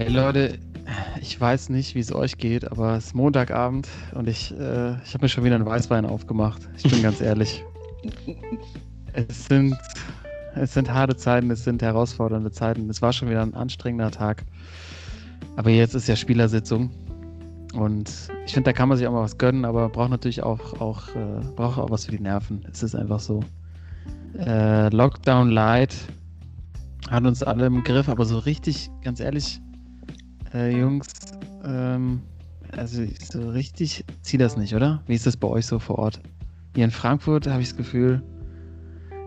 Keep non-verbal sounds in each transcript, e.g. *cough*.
Hey Leute, ich weiß nicht, wie es euch geht, aber es ist Montagabend und ich, äh, ich habe mir schon wieder einen Weißwein aufgemacht. Ich bin ganz ehrlich. Es sind, es sind harte Zeiten, es sind herausfordernde Zeiten. Es war schon wieder ein anstrengender Tag. Aber jetzt ist ja Spielersitzung. Und ich finde, da kann man sich auch mal was gönnen, aber braucht natürlich auch, auch, äh, braucht auch was für die Nerven. Es ist einfach so. Äh, Lockdown Light hat uns alle im Griff, aber so richtig, ganz ehrlich, äh, Jungs, ähm, also so richtig zieht das nicht, oder? Wie ist das bei euch so vor Ort? Hier in Frankfurt habe ich das Gefühl,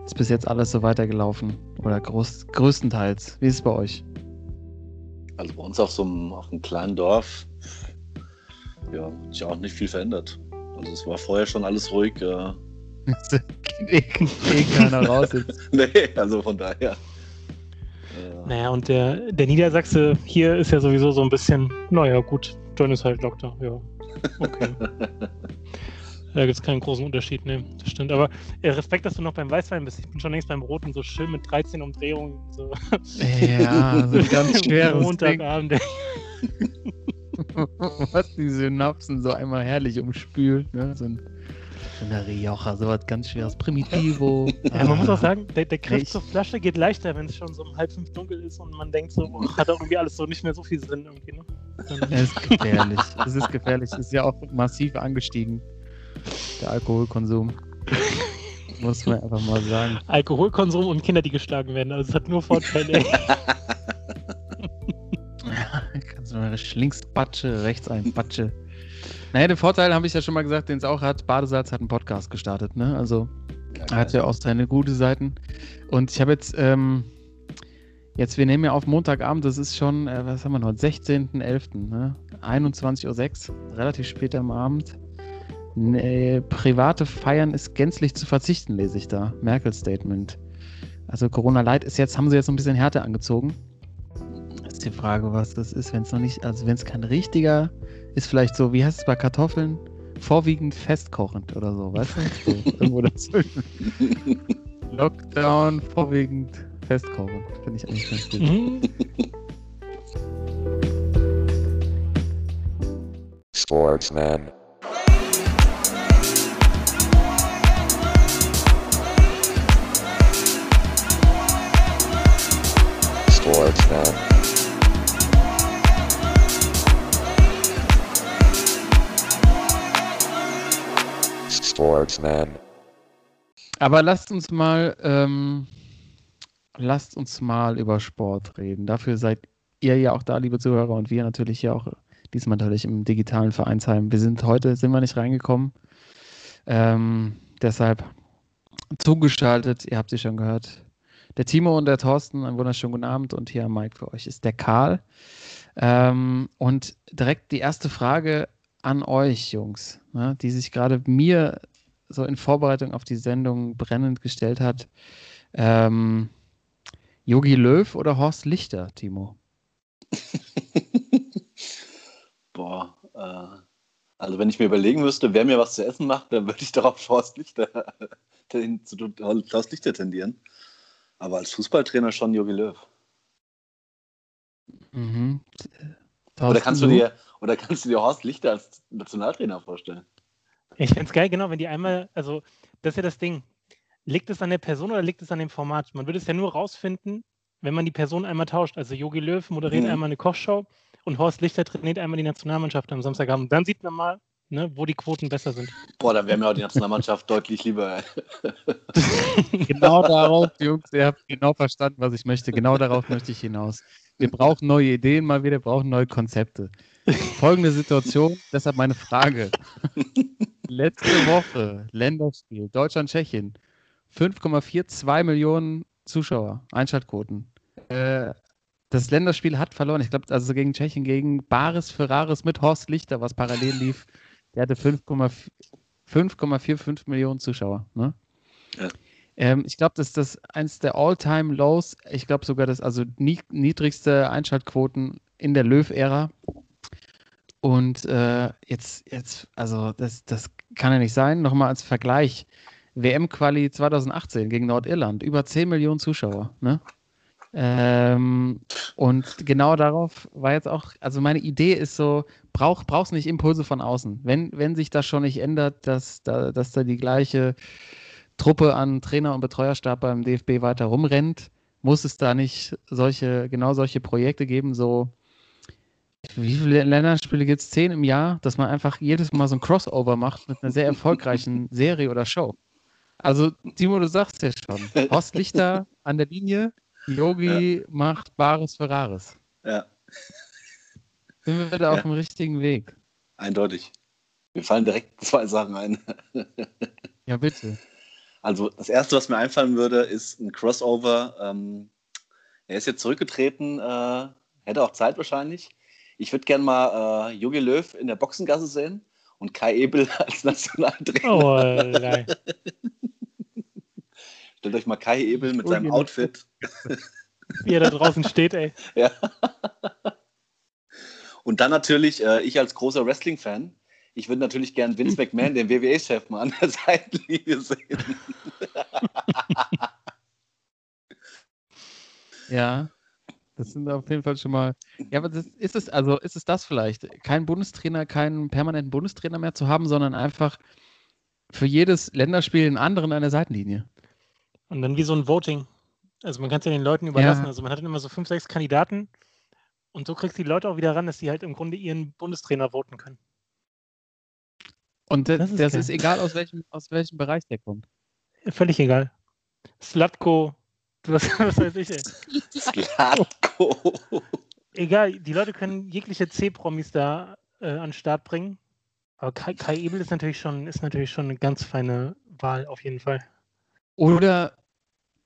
ist bis jetzt alles so weitergelaufen. Oder groß, größtenteils. Wie ist es bei euch? Also bei uns auf so einem, auf einem kleinen Dorf, ja, hat sich auch nicht viel verändert. Also es war vorher schon alles ruhig. Äh. *laughs* Geht keiner raus jetzt. *laughs* nee, also von daher. Naja, und der, der Niedersachse hier ist ja sowieso so ein bisschen, naja, gut, dann ist halt Lockdown, ja. Okay. *laughs* da gibt es keinen großen Unterschied, ne, das stimmt. Aber äh, Respekt, dass du noch beim Weißwein bist. Ich bin schon längst beim Roten, so schön mit 13 Umdrehungen. So. Ja, so ganz *laughs* schweres Montagabend. *laughs* Was die Synapsen so einmal herrlich umspült. Ne? So ein eine Rioja, sowas ganz schweres Primitivo. *laughs* Ja, man muss auch sagen, der, der Griff zur Flasche geht leichter, wenn es schon so um halb fünf dunkel ist und man denkt so, oh, hat auch irgendwie alles so nicht mehr so viel Sinn irgendwie. Ne? Es ist gefährlich. Es ist gefährlich. Es ist ja auch massiv angestiegen, der Alkoholkonsum. Muss man einfach mal sagen. Alkoholkonsum und Kinder, die geschlagen werden. Also es hat nur Vorteile. *laughs* Kannst du mal links Patsche, rechts ein Patsche. Naja, den Vorteil habe ich ja schon mal gesagt, den es auch hat. Badesalz hat einen Podcast gestartet, ne? Also er hat ja auch seine gute Seiten. Und ich habe jetzt, ähm, jetzt, wir nehmen ja auf Montagabend, das ist schon, äh, was haben wir noch, 16.11., ne? 21.06 Uhr, relativ spät am Abend. Nee, private Feiern ist gänzlich zu verzichten, lese ich da. Merkel-Statement. Also Corona Light ist jetzt, haben sie jetzt ein bisschen härter angezogen. ist die Frage, was das ist, wenn es noch nicht, also wenn es kein richtiger ist vielleicht so, wie heißt es bei Kartoffeln? Vorwiegend festkochend oder so, weißt du? So, irgendwo dazwischen. *laughs* Lockdown, vorwiegend festkochend. Finde ich eigentlich ganz gut. Mhm. Sportsman. Sportsman. Sportsman. Aber lasst uns mal, ähm, lasst uns mal über Sport reden. Dafür seid ihr ja auch da, liebe Zuhörer, und wir natürlich ja auch diesmal natürlich im digitalen Vereinsheim. Wir sind heute, sind wir nicht reingekommen. Ähm, deshalb zugeschaltet, ihr habt sie schon gehört. Der Timo und der Thorsten, einen wunderschönen guten Abend und hier am Mike für euch ist der Karl. Ähm, und direkt die erste Frage an euch, Jungs, ne, die sich gerade mir so in Vorbereitung auf die Sendung brennend gestellt hat. Ähm, Yogi Löw oder Horst Lichter, Timo? *laughs* Boah, äh, also wenn ich mir überlegen müsste, wer mir was zu essen macht, dann würde ich doch auf Horst Lichter, *laughs* zu Horst Lichter tendieren. Aber als Fußballtrainer schon Jogi Löw. Mhm. Oder kannst du dir, oder kannst du dir Horst Lichter als Nationaltrainer vorstellen? Ich finde es geil, genau, wenn die einmal, also das ist ja das Ding. Liegt es an der Person oder liegt es an dem Format? Man würde es ja nur rausfinden, wenn man die Person einmal tauscht. Also Yogi Löw moderiert mhm. einmal eine Kochshow und Horst Lichter trainiert einmal die Nationalmannschaft am Samstagabend. Dann sieht man mal, ne, wo die Quoten besser sind. Boah, dann wäre mir auch die Nationalmannschaft *laughs* deutlich lieber. *laughs* genau darauf, Jungs, ihr habt genau verstanden, was ich möchte. Genau darauf möchte ich hinaus. Wir brauchen neue Ideen mal wieder, brauchen neue Konzepte. Folgende Situation, deshalb meine Frage. *laughs* Letzte Woche, Länderspiel, Deutschland-Tschechien. 5,42 Millionen Zuschauer, Einschaltquoten. Äh, das Länderspiel hat verloren. Ich glaube, also gegen Tschechien, gegen Baris Ferraris mit Horst Lichter, was parallel lief. Der hatte 5,45 Millionen Zuschauer. Ne? Ja. Ähm, ich glaube, das ist das eins der All-Time-Lows. Ich glaube sogar das also niedrigste Einschaltquoten in der Löw-Ära. Und äh, jetzt, jetzt, also das, das kann ja nicht sein. Nochmal als Vergleich. WM-Quali 2018 gegen Nordirland, über 10 Millionen Zuschauer. Ne? Ähm, und genau darauf war jetzt auch, also meine Idee ist so, brauch, brauchst nicht Impulse von außen. Wenn, wenn sich das schon nicht ändert, dass da, dass da die gleiche Truppe an Trainer und Betreuerstab beim DFB weiter rumrennt, muss es da nicht solche, genau solche Projekte geben, so wie viele Länderspiele gibt es? Zehn im Jahr, dass man einfach jedes Mal so ein Crossover macht mit einer sehr erfolgreichen *laughs* Serie oder Show. Also, Timo, du sagst ja schon. Horst Lichter an der Linie, Yogi ja. macht Bares Ferraris. Ja. Sind wir wieder ja. auf dem richtigen Weg? Eindeutig. Mir fallen direkt zwei Sachen ein. *laughs* ja, bitte. Also, das erste, was mir einfallen würde, ist ein Crossover. Ähm, er ist jetzt zurückgetreten, äh, hätte auch Zeit wahrscheinlich. Ich würde gerne mal äh, Jogi Löw in der Boxengasse sehen und Kai Ebel *laughs* als Nationaltrainer. Oh, nein. *laughs* Stellt euch mal Kai Ebel mit seinem Outfit. Wie er da draußen steht, ey. *laughs* Ja. Und dann natürlich, äh, ich als großer Wrestling-Fan, ich würde natürlich gern Vince McMahon, den WWE-Chef, mal an der Seitenlinie sehen. ja. Das sind auf jeden Fall schon mal. Ja, aber das, ist es, also ist es das vielleicht? Kein Bundestrainer, keinen permanenten Bundestrainer mehr zu haben, sondern einfach für jedes Länderspiel einen anderen an der Seitenlinie. Und dann wie so ein Voting. Also man kann es ja den Leuten überlassen. Ja. Also man hat dann immer so fünf, sechs Kandidaten und so kriegst du die Leute auch wieder ran, dass sie halt im Grunde ihren Bundestrainer voten können. Und das, das, ist, das ist, egal, aus welchem, aus welchem Bereich der kommt. Völlig egal. Slatko was, *laughs* was weiß ich, ey. Slatko. Egal, die Leute können jegliche C-Promis da äh, an den Start bringen. Aber Kai, Kai, Ebel ist natürlich, schon, ist natürlich schon eine ganz feine Wahl, auf jeden Fall. Oder,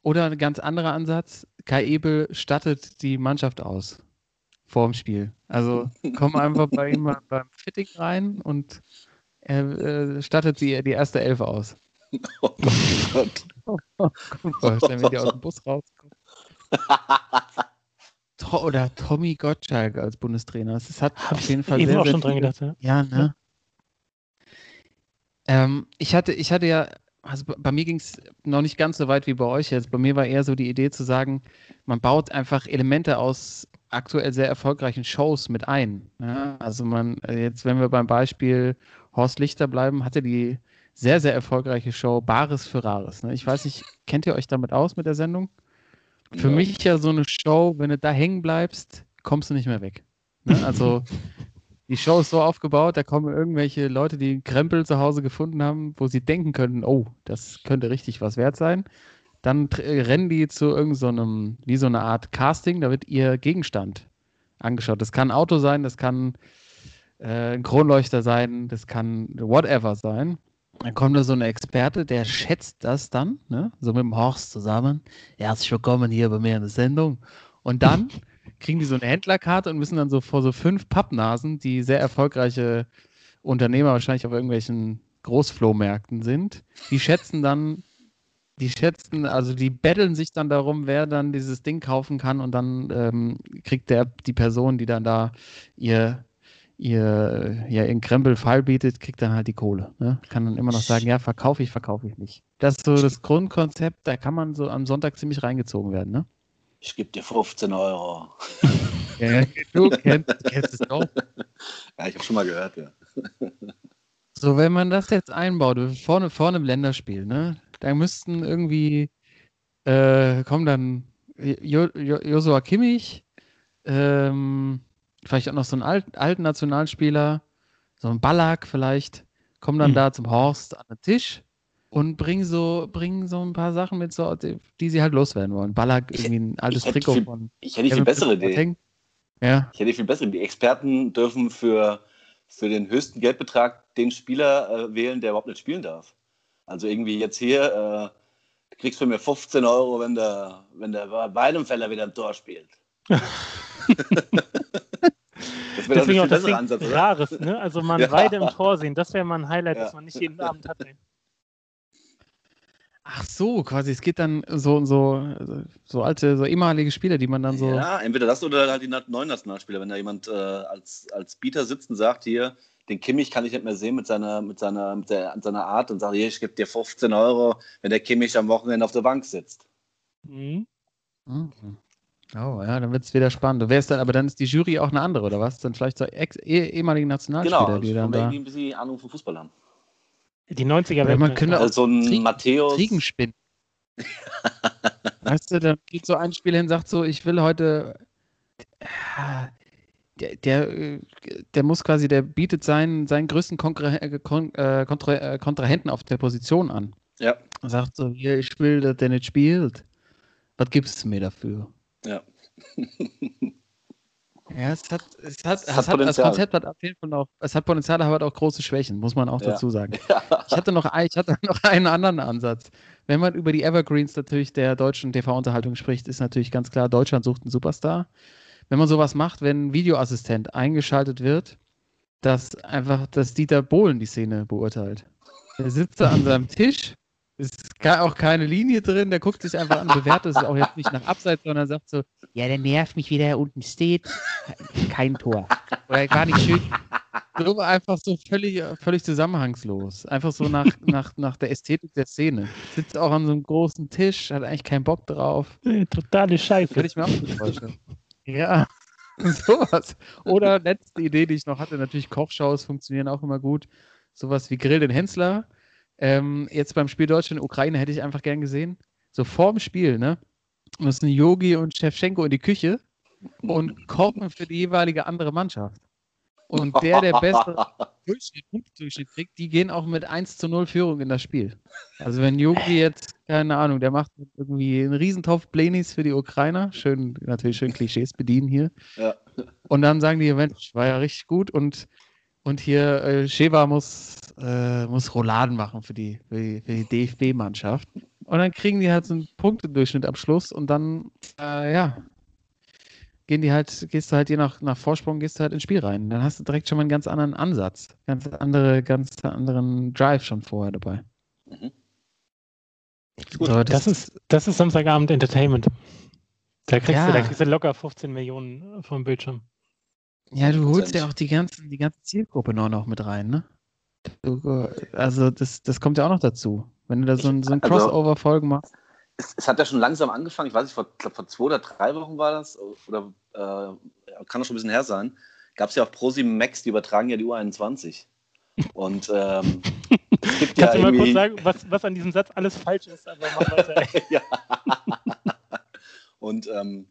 oder ein ganz anderer Ansatz: Kai Ebel stattet die Mannschaft aus vor dem Spiel. Also komm einfach bei ihm mal beim Fitting rein und er äh, stattet die, die erste Elfe aus. *laughs* Oh Gott. Guck mal, wenn die aus dem Bus rauskommen. *laughs* Oder Tommy Gottschalk als Bundestrainer. Das hat Hab auf jeden Fall eben sehr, auch schon dran gedacht. Ja, ja ne? Ähm, ich, hatte, ich hatte ja, also bei mir ging es noch nicht ganz so weit wie bei euch jetzt. Bei mir war eher so die Idee zu sagen, man baut einfach Elemente aus aktuell sehr erfolgreichen Shows mit ein. Ne? Also man, jetzt wenn wir beim Beispiel Horst Lichter bleiben, hatte die sehr, sehr erfolgreiche Show Bares für Rares. Ne? Ich weiß nicht, kennt ihr euch damit aus mit der Sendung? Für ja. mich ja so eine Show, wenn du da hängen bleibst, kommst du nicht mehr weg. Ne? Also die Show ist so aufgebaut, da kommen irgendwelche Leute, die einen Krempel zu Hause gefunden haben, wo sie denken könnten, oh, das könnte richtig was wert sein. Dann rennen die zu irgendeinem, so wie so eine Art Casting, da wird ihr Gegenstand angeschaut. Das kann ein Auto sein, das kann äh, ein Kronleuchter sein, das kann whatever sein. Dann kommt da so ein Experte, der schätzt das dann, ne? so mit dem Horst zusammen. Herzlich willkommen hier bei mir in der Sendung. Und dann *laughs* kriegen die so eine Händlerkarte und müssen dann so vor so fünf Pappnasen, die sehr erfolgreiche Unternehmer wahrscheinlich auf irgendwelchen Großflohmärkten sind, die schätzen dann, die schätzen, also die betteln sich dann darum, wer dann dieses Ding kaufen kann und dann ähm, kriegt der die Person, die dann da ihr ihr ja ihren Krempel Fall bietet, kriegt dann halt die Kohle. Ne? Kann dann immer noch sagen, ja, verkaufe ich, verkaufe ich nicht. Das ist so das Grundkonzept, da kann man so am Sonntag ziemlich reingezogen werden, ne? Ich gebe dir 15 Euro. *laughs* ja, du kennst, kennst es doch. Ja, ich habe schon mal gehört, ja. So, wenn man das jetzt einbaut, vorne, vorne im Länderspiel, ne? Da müssten irgendwie, äh, kommen dann jo jo Joshua Kimmich, ähm, vielleicht auch noch so einen alt, alten Nationalspieler, so ein Ballack vielleicht, kommen dann mhm. da zum Horst an den Tisch und bringen so, bringen so ein paar Sachen mit, so, die, die sie halt loswerden wollen. Ballack, irgendwie ein altes Trikot viel, von. Ich hätte viel bessere Idee. Ja. Ich hätte viel bessere. Die Experten dürfen für, für den höchsten Geldbetrag den Spieler äh, wählen, der überhaupt nicht spielen darf. Also irgendwie jetzt hier, äh, du kriegst von mir 15 Euro, wenn der, wenn der Weidenfeller wieder ein Tor spielt. *laughs* *laughs* Das wäre Deswegen auch das Ansatz, oder? Rares, ne? Also man *laughs* ja. Weide im Tor sehen, das wäre mal ein Highlight, ja. das man nicht jeden Abend hat. Ey. Ach so, quasi, es geht dann so, so, so alte, so ehemalige Spieler, die man dann so. Ja, entweder das oder halt die neuen Nationalspieler. Wenn da jemand äh, als, als Bieter sitzt und sagt, hier, den Kimmich kann ich nicht mehr sehen mit seiner, mit seiner, mit der, seiner Art und sagt, hier, ich gebe dir 15 Euro, wenn der Kimmich am Wochenende auf der Bank sitzt. Mhm. Mhm. Oh ja, dann wird es wieder spannend. Wer ist dann, aber dann ist die Jury auch eine andere, oder was? Dann vielleicht so ex eh, ehemalige Nationalspieler, Genau, die ich dann da. irgendwie ein bisschen Ahnung vom Fußball haben. Die 90er Ja, man könnte- Also so ein Krieg- Matthäus. Kriegenspinn. *laughs* weißt du, dann geht so ein Spieler hin und sagt so, ich will heute. Der, der, der muss quasi, der bietet seinen, seinen größten Konkurre äh, äh, Kontra äh, Kontrahenten auf der Position an. Ja, Und sagt so, hier, ich will, dass der nicht spielt. Was gibst du mir dafür? Ja. *laughs* Ja, es hat, es hat, es hat hat, das. Konzept hat auf jeden Fall auch, es hat Potenzial, aber hat auch große Schwächen, muss man auch Ja. dazu sagen. *laughs* Ich hatte, noch, ich hatte *laughs* noch einen anderen Ansatz. Wenn man über die Evergreens natürlich der deutschen TV-Unterhaltung spricht, ist natürlich ganz klar, Deutschland sucht einen Superstar. Wenn man sowas macht, wenn ein Videoassistent eingeschaltet wird, dass einfach, dass Dieter Bohlen die Szene beurteilt. Der sitzt da an seinem Tisch, ist auch keine Linie drin, der guckt sich einfach an, bewertet es auch jetzt nicht nach Abseits, sondern sagt so, ja, der nervt mich, wie der unten steht. Kein Tor. Oder gar nicht schön. So einfach so völlig, völlig zusammenhangslos. Einfach so nach, *laughs* nach, nach der Ästhetik der Szene. Sitzt auch an so einem großen Tisch, hat eigentlich keinen Bock drauf. Totale Scheiße. Könnte ich mir auch nicht vorstellen. Ja, *laughs* sowas. Oder letzte Idee, die ich noch hatte, natürlich Kochshows funktionieren auch immer gut. Sowas wie Grill den Hensler. Ähm, jetzt beim Spiel Deutschland-Ukraine hätte ich einfach gern gesehen. So vorm Spiel, ne? Müssen Yogi und Shevchenko in die Küche und kochen für die jeweilige andere Mannschaft. Und der, der bessere *laughs* Durchschnitt, kriegt, die gehen auch mit 1 zu 0 Führung in das Spiel. Also wenn Yogi jetzt, keine Ahnung, der macht irgendwie einen Riesentopf Blenis für die Ukrainer, schön, natürlich schön Klischees bedienen hier. Ja. Und dann sagen die, Mensch, war ja richtig gut und, und hier äh, Sheva muss, äh, muss Rouladen machen für die, für die, für die DFB-Mannschaft. Und dann kriegen die halt so einen Punktedurchschnitt am Schluss und dann, äh, ja, gehen die halt, gehst du halt je nach, nach Vorsprung, gehst du halt ins Spiel rein. Dann hast du direkt schon mal einen ganz anderen Ansatz, ganz andere, ganz anderen Drive schon vorher dabei. Gut, So, Das ist, das ist Samstagabend Entertainment. Da kriegst, Ja. du, da kriegst du locker 15 Millionen vom Bildschirm. Ja, du holst 100%. ja auch die, ganzen, die ganze Zielgruppe noch, noch mit rein, ne? Du, äh, also das, das kommt ja auch noch dazu. Wenn du da so ein, so ein Also- Crossover-Folgen machst. Es, es hat ja schon langsam angefangen, ich weiß nicht, vor, glaub, vor zwei oder drei Wochen war das, oder äh, kann auch schon ein bisschen her sein, gab es ja auf ProSieben Max, die übertragen ja die U21. Und ähm, es gibt ja Kannst du mal kurz sagen, was, was an diesem Satz alles falsch ist? Aber mach weiter. *laughs* ja. Und ähm,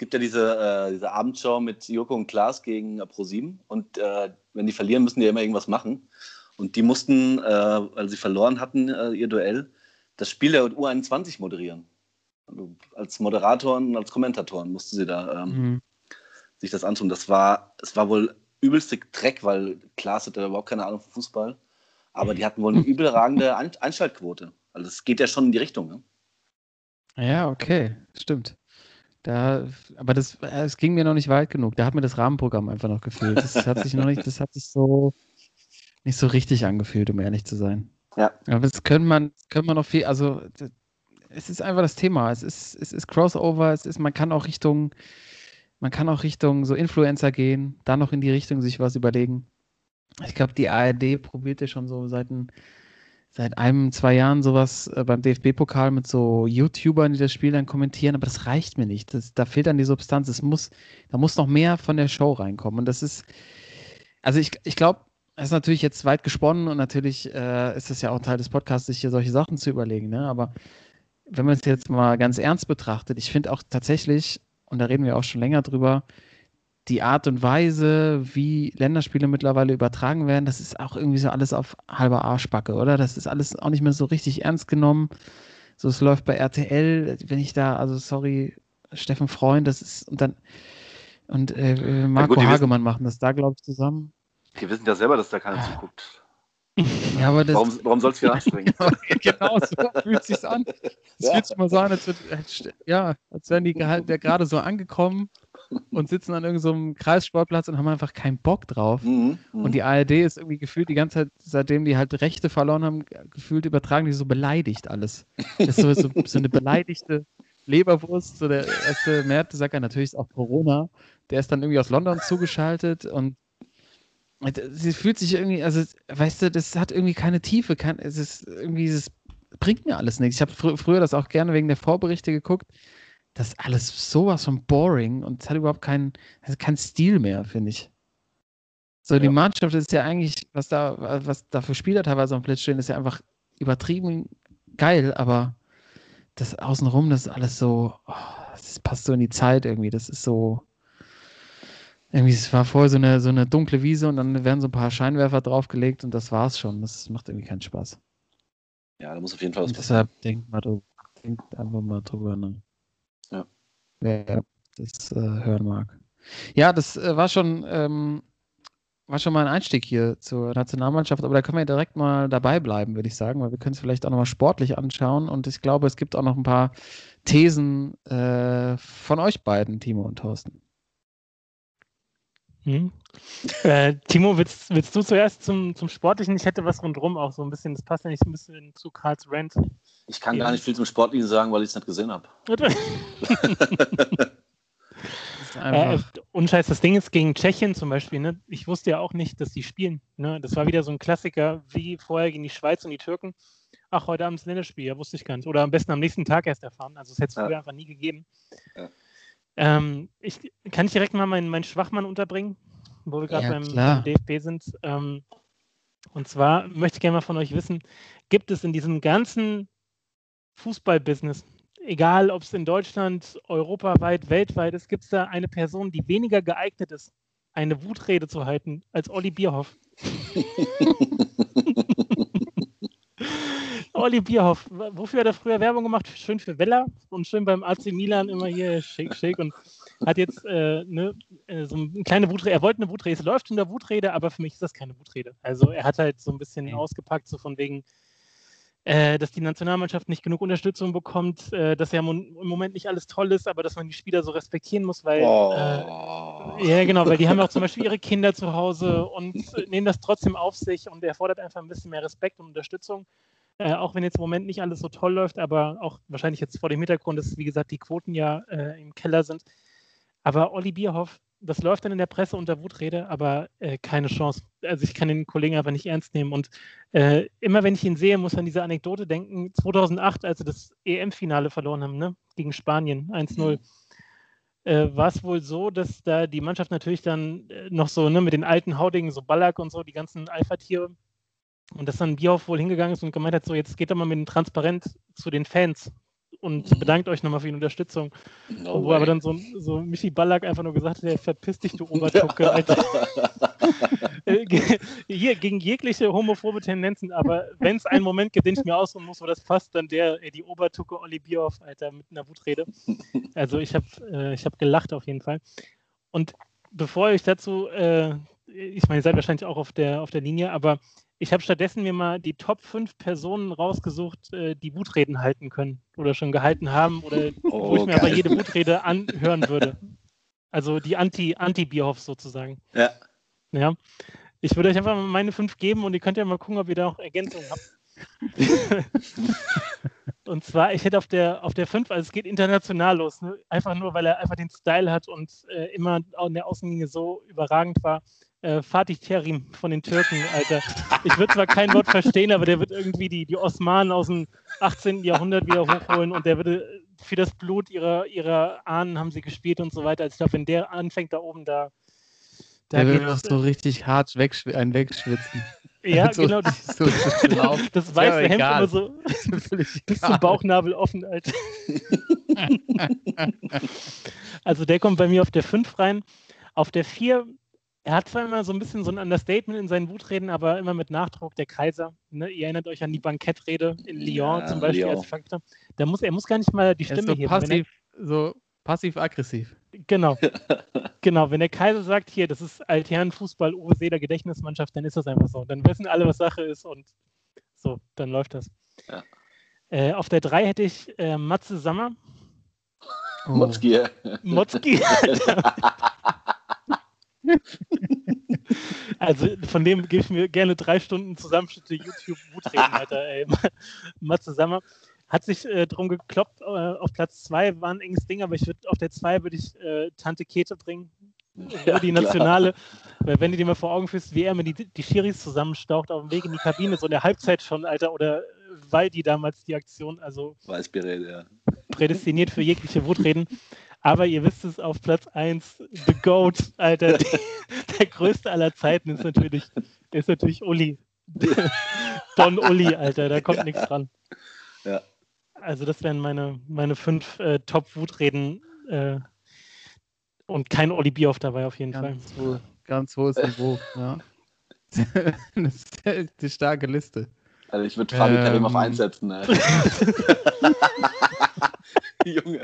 gibt ja diese, äh, diese Abendshow mit Joko und Klaas gegen äh, ProSieben. Und äh, wenn die verlieren, müssen die ja immer irgendwas machen. Und die mussten, äh, weil sie verloren hatten, äh, ihr Duell, das Spiel der U21 moderieren. Also als Moderatoren und als Kommentatoren mussten sie da ähm, Mhm. sich das antun. Das war, es war wohl übelste Dreck, weil Klaas hatte überhaupt keine Ahnung von Fußball. Aber die hatten wohl eine übelragende Ein Einschaltquote. Also es geht ja schon in die Richtung. Ne? Ja, okay, stimmt. Da, aber das, äh, es ging mir noch nicht weit genug. Da hat mir das Rahmenprogramm einfach noch gefehlt. Das hat sich noch nicht, das hat sich so nicht so richtig angefühlt, um ehrlich zu sein. Ja. Aber das können man, können man noch viel, also es ist einfach das Thema. Es ist, es ist Crossover, es ist, man kann auch Richtung, man kann auch Richtung so Influencer gehen, da noch in die Richtung sich was überlegen. Ich glaube, die ARD probiert ja schon so seit ein, seit einem, zwei Jahren sowas äh, beim DFB-Pokal mit so YouTubern, die das Spiel dann kommentieren, aber das reicht mir nicht. Das, da fehlt dann die Substanz. Es muss, da muss noch mehr von der Show reinkommen. Und das ist, also ich, ich glaube, es ist natürlich jetzt weit gesponnen und natürlich äh, ist es ja auch Teil des Podcasts, sich hier solche Sachen zu überlegen. Ne? Aber wenn man es jetzt mal ganz ernst betrachtet, ich finde auch tatsächlich, und da reden wir auch schon länger drüber, die Art und Weise, wie Länderspiele mittlerweile übertragen werden, das ist auch irgendwie so alles auf halber Arschbacke, oder? Das ist alles auch nicht mehr so richtig ernst genommen. So, es läuft bei RTL, wenn ich da, also sorry, Steffen Freund, das ist, und dann, und äh, äh, Marco wissen- Hagemann machen das da, glaube ich, zusammen. Die wissen ja selber, dass da keiner zuguckt. Ja, aber das, Warum, warum soll es wieder anstrengen? *laughs* genau so fühlt sich's an. Es Ja. fühlt sich mal so an, als, wird, ja, als wären die halt gerade so angekommen und sitzen an irgendeinem Kreissportplatz und haben einfach keinen Bock drauf. Mhm, mhm. Und die ARD ist irgendwie gefühlt die ganze Zeit, seitdem die halt Rechte verloren haben, gefühlt übertragen die so beleidigt alles. Das ist so, so, so eine beleidigte Leberwurst. So der erste Mertesacker, natürlich ist auch Corona, der ist dann irgendwie aus London zugeschaltet und sie fühlt sich irgendwie, also weißt du, das hat irgendwie keine Tiefe, kein, es ist irgendwie, es bringt mir alles nichts. Ich habe fr früher das auch gerne wegen der Vorberichte geguckt. Das ist alles sowas von boring und es hat überhaupt keinen, also keinen Stil mehr, finde ich. So, die Ja. Mannschaft ist ja eigentlich, was da, was da für Spieler teilweise am Platz stehen, ist ja einfach übertrieben geil, aber das außenrum, das ist alles so, oh, das passt so in die Zeit irgendwie. Das ist so, irgendwie, es war vorher so eine, so eine dunkle Wiese und dann werden so ein paar Scheinwerfer draufgelegt und das war's schon. Das macht irgendwie keinen Spaß. Ja, da muss auf jeden Fall was passieren. deshalb denkt mal drüber, denkt einfach mal drüber nach. Wer das äh, hören mag. Ja, das äh, war schon, ähm, war schon mal ein Einstieg hier zur Nationalmannschaft, aber da können wir direkt mal dabei bleiben, würde ich sagen, weil wir können es vielleicht auch nochmal sportlich anschauen und ich glaube, es gibt auch noch ein paar Thesen äh, von euch beiden, Timo und Thorsten. Hm. Äh, Timo, willst, willst du zuerst zum, zum Sportlichen? Ich hätte was rundherum auch so ein bisschen, das passt ja nicht so ein bisschen zu Karls Rant. Ich kann Ja. gar nicht viel zum Sportlichen sagen, weil ich es nicht gesehen habe. *laughs* Das Äh, einfach, unscheiß, das Ding ist gegen Tschechien zum Beispiel, ne? ich wusste ja auch nicht, dass die spielen. Ne? Das war wieder so ein Klassiker, wie vorher gegen die Schweiz und die Türken. Ach, heute Abend ist Länderspiel, ja, wusste ich gar nicht. Oder am besten am nächsten Tag erst erfahren. Also, es hätte es Ja. früher einfach nie gegeben. Ja. Ähm, ich, kann ich direkt mal meinen, meinen Schwachmann unterbringen, wo wir gerade Ja, beim, klar. beim DFB sind? Ähm, und zwar möchte ich gerne mal von euch wissen: Gibt es in diesem ganzen Fußballbusiness, egal ob es in Deutschland, europaweit, weltweit ist, gibt es da eine Person, die weniger geeignet ist, eine Wutrede zu halten als Olli Bierhoff? *laughs* Olli Bierhoff, wofür hat er früher Werbung gemacht? Schön für Weller und schön beim AC Milan immer hier Shake, Shake und hat jetzt äh, ne, äh, so eine kleine Wutrede. Er wollte eine Wutrede, es läuft in der Wutrede, aber für mich ist das keine Wutrede. Also er hat halt so ein bisschen ausgepackt, so von wegen, äh, dass die Nationalmannschaft nicht genug Unterstützung bekommt, äh, dass ja im Moment nicht alles toll ist, aber dass man die Spieler so respektieren muss, weil äh, Oh. ja, genau, weil die haben ja auch zum Beispiel ihre Kinder zu Hause und äh, *laughs* nehmen das trotzdem auf sich und er fordert einfach ein bisschen mehr Respekt und Unterstützung. Äh, auch wenn jetzt im Moment nicht alles so toll läuft, aber auch wahrscheinlich jetzt vor dem Hintergrund, dass, wie gesagt, die Quoten ja äh, im Keller sind. Aber Olli Bierhoff, das läuft dann in der Presse unter Wutrede, aber äh, keine Chance. Also ich kann den Kollegen einfach nicht ernst nehmen. Und äh, immer wenn ich ihn sehe, muss an diese Anekdote denken. 2008, als sie das EM-Finale verloren haben, ne? gegen Spanien, 1-0 äh, war es wohl so, dass da die Mannschaft natürlich dann äh, noch so ne, mit den alten Haudingen, so Ballack und so, die ganzen Alpha-Tiere, und dass dann Bierhoff wohl hingegangen ist und gemeint hat, so jetzt geht doch mal mit dem Transparent zu den Fans und bedankt euch nochmal für die Unterstützung. No wo aber dann so, so Michi Ballack einfach nur gesagt hat, ja, verpiss dich, du Obertucke, *laughs* Alter. Äh, Hier, gegen jegliche homophobe Tendenzen, aber wenn es einen Moment gibt, den ich mir ausruhen muss, wo das passt, dann der, äh, die Obertucke Olli Bierhoff, Alter, mit einer Wutrede. Also ich habe äh, ich hab gelacht auf jeden Fall. Und bevor ich dazu, äh, ich meine, ihr seid wahrscheinlich auch auf der, auf der Linie, aber ich habe stattdessen mir mal die Top 5 Personen rausgesucht, äh, die Wutreden halten können oder schon gehalten haben oder *laughs* wo ich Oh, mir aber geil. jede Wutrede anhören würde. Also die Anti- Anti-Bierhoffs sozusagen. Ja. Ja. Ich würde euch einfach mal meine fünf geben und ihr könnt ja mal gucken, ob ihr da auch Ergänzungen habt. *laughs* und zwar, ich hätte auf der auf der 5, also es geht international los, ne? einfach nur, weil er einfach den Style hat und äh, immer in der Außenlinie so überragend war. Äh, Fatih Terim von den Türken, Alter. Ich würde zwar kein Wort verstehen, aber der wird irgendwie die, die Osmanen aus dem 18. Jahrhundert wieder hochholen und der würde für das Blut ihrer, ihrer Ahnen haben sie gespielt und so weiter. Also ich glaube, wenn der anfängt da oben, da, da der geht- doch so richtig hart wegschw einen wegschwitzen. ja, *laughs* so, genau. *laughs* Das, so, so das weiße Hemd immer so *laughs* bis zum Bauchnabel offen, Alter. also der kommt bei mir auf der 5 rein. Auf der 4, er hat zwar immer so ein bisschen so ein Understatement in seinen Wutreden, aber immer mit Nachdruck, der Kaiser. Ne? Ihr erinnert euch an die Bankettrede in Lyon Ja, zum Beispiel Lyon. als Faktor. Da muss, er muss gar nicht mal die Stimme so heben. Er, passiv, so passiv-aggressiv. genau. *laughs* genau, wenn der Kaiser sagt, hier, das ist Altherrenfußball, Uwe Seeler Gedächtnismannschaft, dann ist das einfach so. Dann wissen alle, was Sache ist und so, dann läuft das. Ja. Äh, auf der 3 hätte ich äh, Matze Sammer. Oh. Motzki. Motzki. *laughs* *laughs* also von dem gebe ich mir gerne drei Stunden Zusammenschnitte YouTube Wutreden, *laughs* Alter. Ey. Matze Sammer hat sich äh, drum gekloppt. Äh, auf Platz 2 war ein enges Ding, aber ich würde auf der 2 würde ich äh, Tante Kete bringen. Ja, die klar. Nationale, weil wenn du dir mal vor Augen führst, wie er mir die, die Schiris zusammenstaucht auf dem Weg in die Kabine, so in der Halbzeit schon, Alter, oder Waldi damals die Aktion, also Weißberet, ja. prädestiniert für jegliche Wutreden. Aber ihr wisst es, auf Platz 1, The Goat, Alter, die, *laughs* der größte aller Zeiten ist natürlich, ist natürlich Uli. *laughs* Don Uli, Alter, da kommt ja. nichts dran. Ja. Also das wären meine, meine fünf äh, Top-Wutreden äh, und kein Oli Bioff dabei auf jeden Ganz Fall. Hoch, ganz hohes Niveau, ja. das *laughs* ist die starke Liste. Also ich würde Fabi ähm, Karim auf 1 setzen. *laughs* Junge.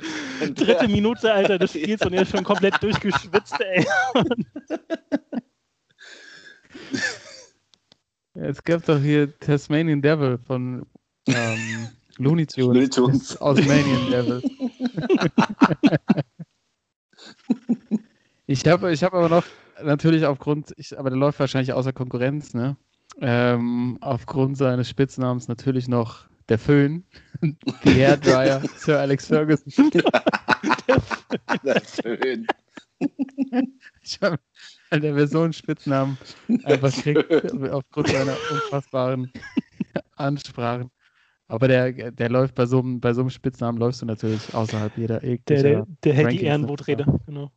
Dritte Minute, Alter, des *laughs* Spiels ja. und er ist schon komplett durchgeschwitzt, ey. es gab doch hier Tasmanian Devil von ähm, Looney Tunes. *laughs* Looney Tunes. Tasmanian Devil. ich habe ich hab aber noch natürlich aufgrund, ich, aber der läuft wahrscheinlich außer Konkurrenz, ne? Ähm, aufgrund seines Spitznamens natürlich noch der Föhn, die Hairdryer, *laughs* Sir Alex Ferguson. der Föhn. Ich habe der Version Spitznamen einfach kriegt aufgrund seiner unfassbaren Ansprachen. Aber der, der läuft bei so, einem, bei so einem Spitznamen läufst du natürlich außerhalb jeder Der, der, der hält die Ehrenwotrede, genau.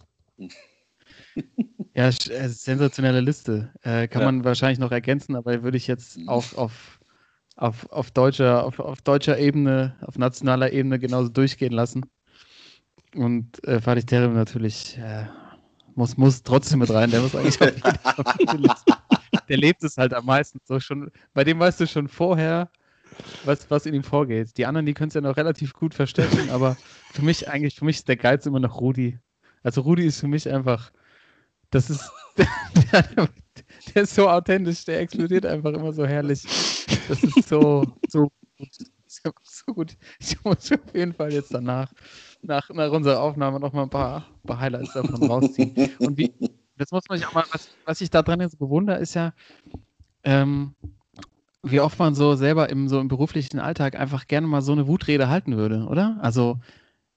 Ja, äh, sensationelle Liste. Äh, kann ja. man wahrscheinlich noch ergänzen, aber würde ich jetzt mhm. auch auf, auf, auf, deutscher, auf, auf deutscher Ebene, auf nationaler Ebene genauso durchgehen lassen. Und äh, Fatih Terim natürlich äh, muss, muss trotzdem mit rein. Der muss eigentlich auf jede, Liste. Der lebt es halt am meisten. So schon, bei dem weißt du schon vorher, was, was in ihm vorgeht. Die anderen, die können es ja noch relativ gut verstecken, aber für mich eigentlich, für mich ist der Geiz immer noch Rudi. Also Rudi ist für mich einfach das ist. *laughs* Der, der, ist so authentisch, der explodiert einfach immer so herrlich. Das ist so, so gut. So gut. Ich muss auf jeden Fall jetzt danach, nach, nach unserer Aufnahme, noch mal ein paar, paar Highlights davon rausziehen. Und wie, das muss man sich auch mal, was, was ich da dran jetzt bewundere, ist ja, ähm, wie oft man so selber im, so im beruflichen Alltag einfach gerne mal so eine Wutrede halten würde, oder? Also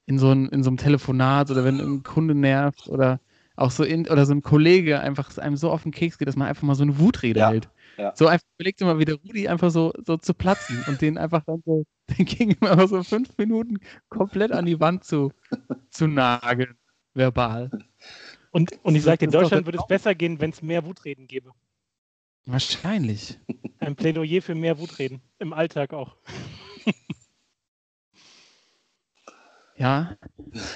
in so, ein, in so einem Telefonat oder wenn ein Kunde nervt oder auch so in, oder so ein Kollege einfach einem so auf den Keks geht, dass man einfach mal so eine Wutrede ja, hält. Ja. So einfach überlegt immer wieder Rudi einfach so, so zu platzen und den einfach dann so, *laughs* den ging immer so fünf Minuten komplett an die Wand zu, zu nageln, verbal. Und, und ich sage, in Deutschland würde es besser gehen, wenn es mehr Wutreden gäbe. Wahrscheinlich. Ein Plädoyer für mehr Wutreden. Im Alltag auch. Ja,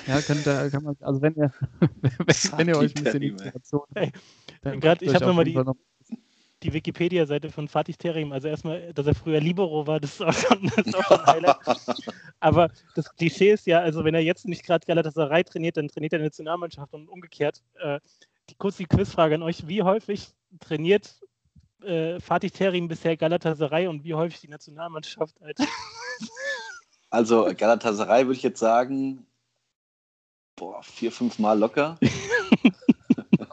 ja, kann, da, kann man, also wenn ihr, *laughs* wenn, wenn ihr euch ein bisschen Inspiration hey, Gerade, ich habe nochmal die, noch die Wikipedia-Seite von Fatih Terim, also erstmal, dass er früher Libero war, das ist auch schon, das ist auch schon ein Highlight. *laughs* Aber das Klischee ist ja, also wenn er jetzt nicht gerade Galatasaray trainiert, dann trainiert er die Nationalmannschaft und umgekehrt. Äh, die, kurz die Quizfrage an euch, wie häufig trainiert äh, Fatih Terim bisher Galatasaray und wie häufig die Nationalmannschaft? Alter? *laughs* Also Galatasaray würde ich jetzt sagen, boah, vier, fünf Mal locker. *laughs*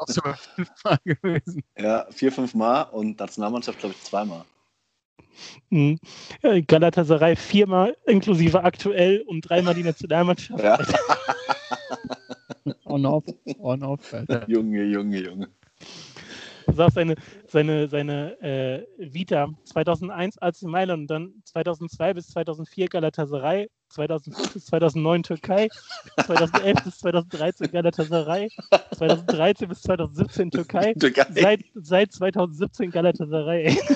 Auch schon mal fünf Mal gewesen. Ja, vier, fünf Mal und Nationalmannschaft, glaube ich, zweimal. Mhm. Galatasaray viermal inklusive aktuell und dreimal die Nationalmannschaft. Ja. *laughs* on-off, on-off, Alter. Junge, Junge, Junge sah seine, seine, seine äh, Vita 2001 AC Mailand und dann 2002 bis 2004 Galatasaray, 2005 *laughs* bis 2009 Türkei, 2011 bis 2013 Galatasaray, 2013 bis 2017 Türkei, Türkei. Seit, seit 2017 Galatasaray. *laughs*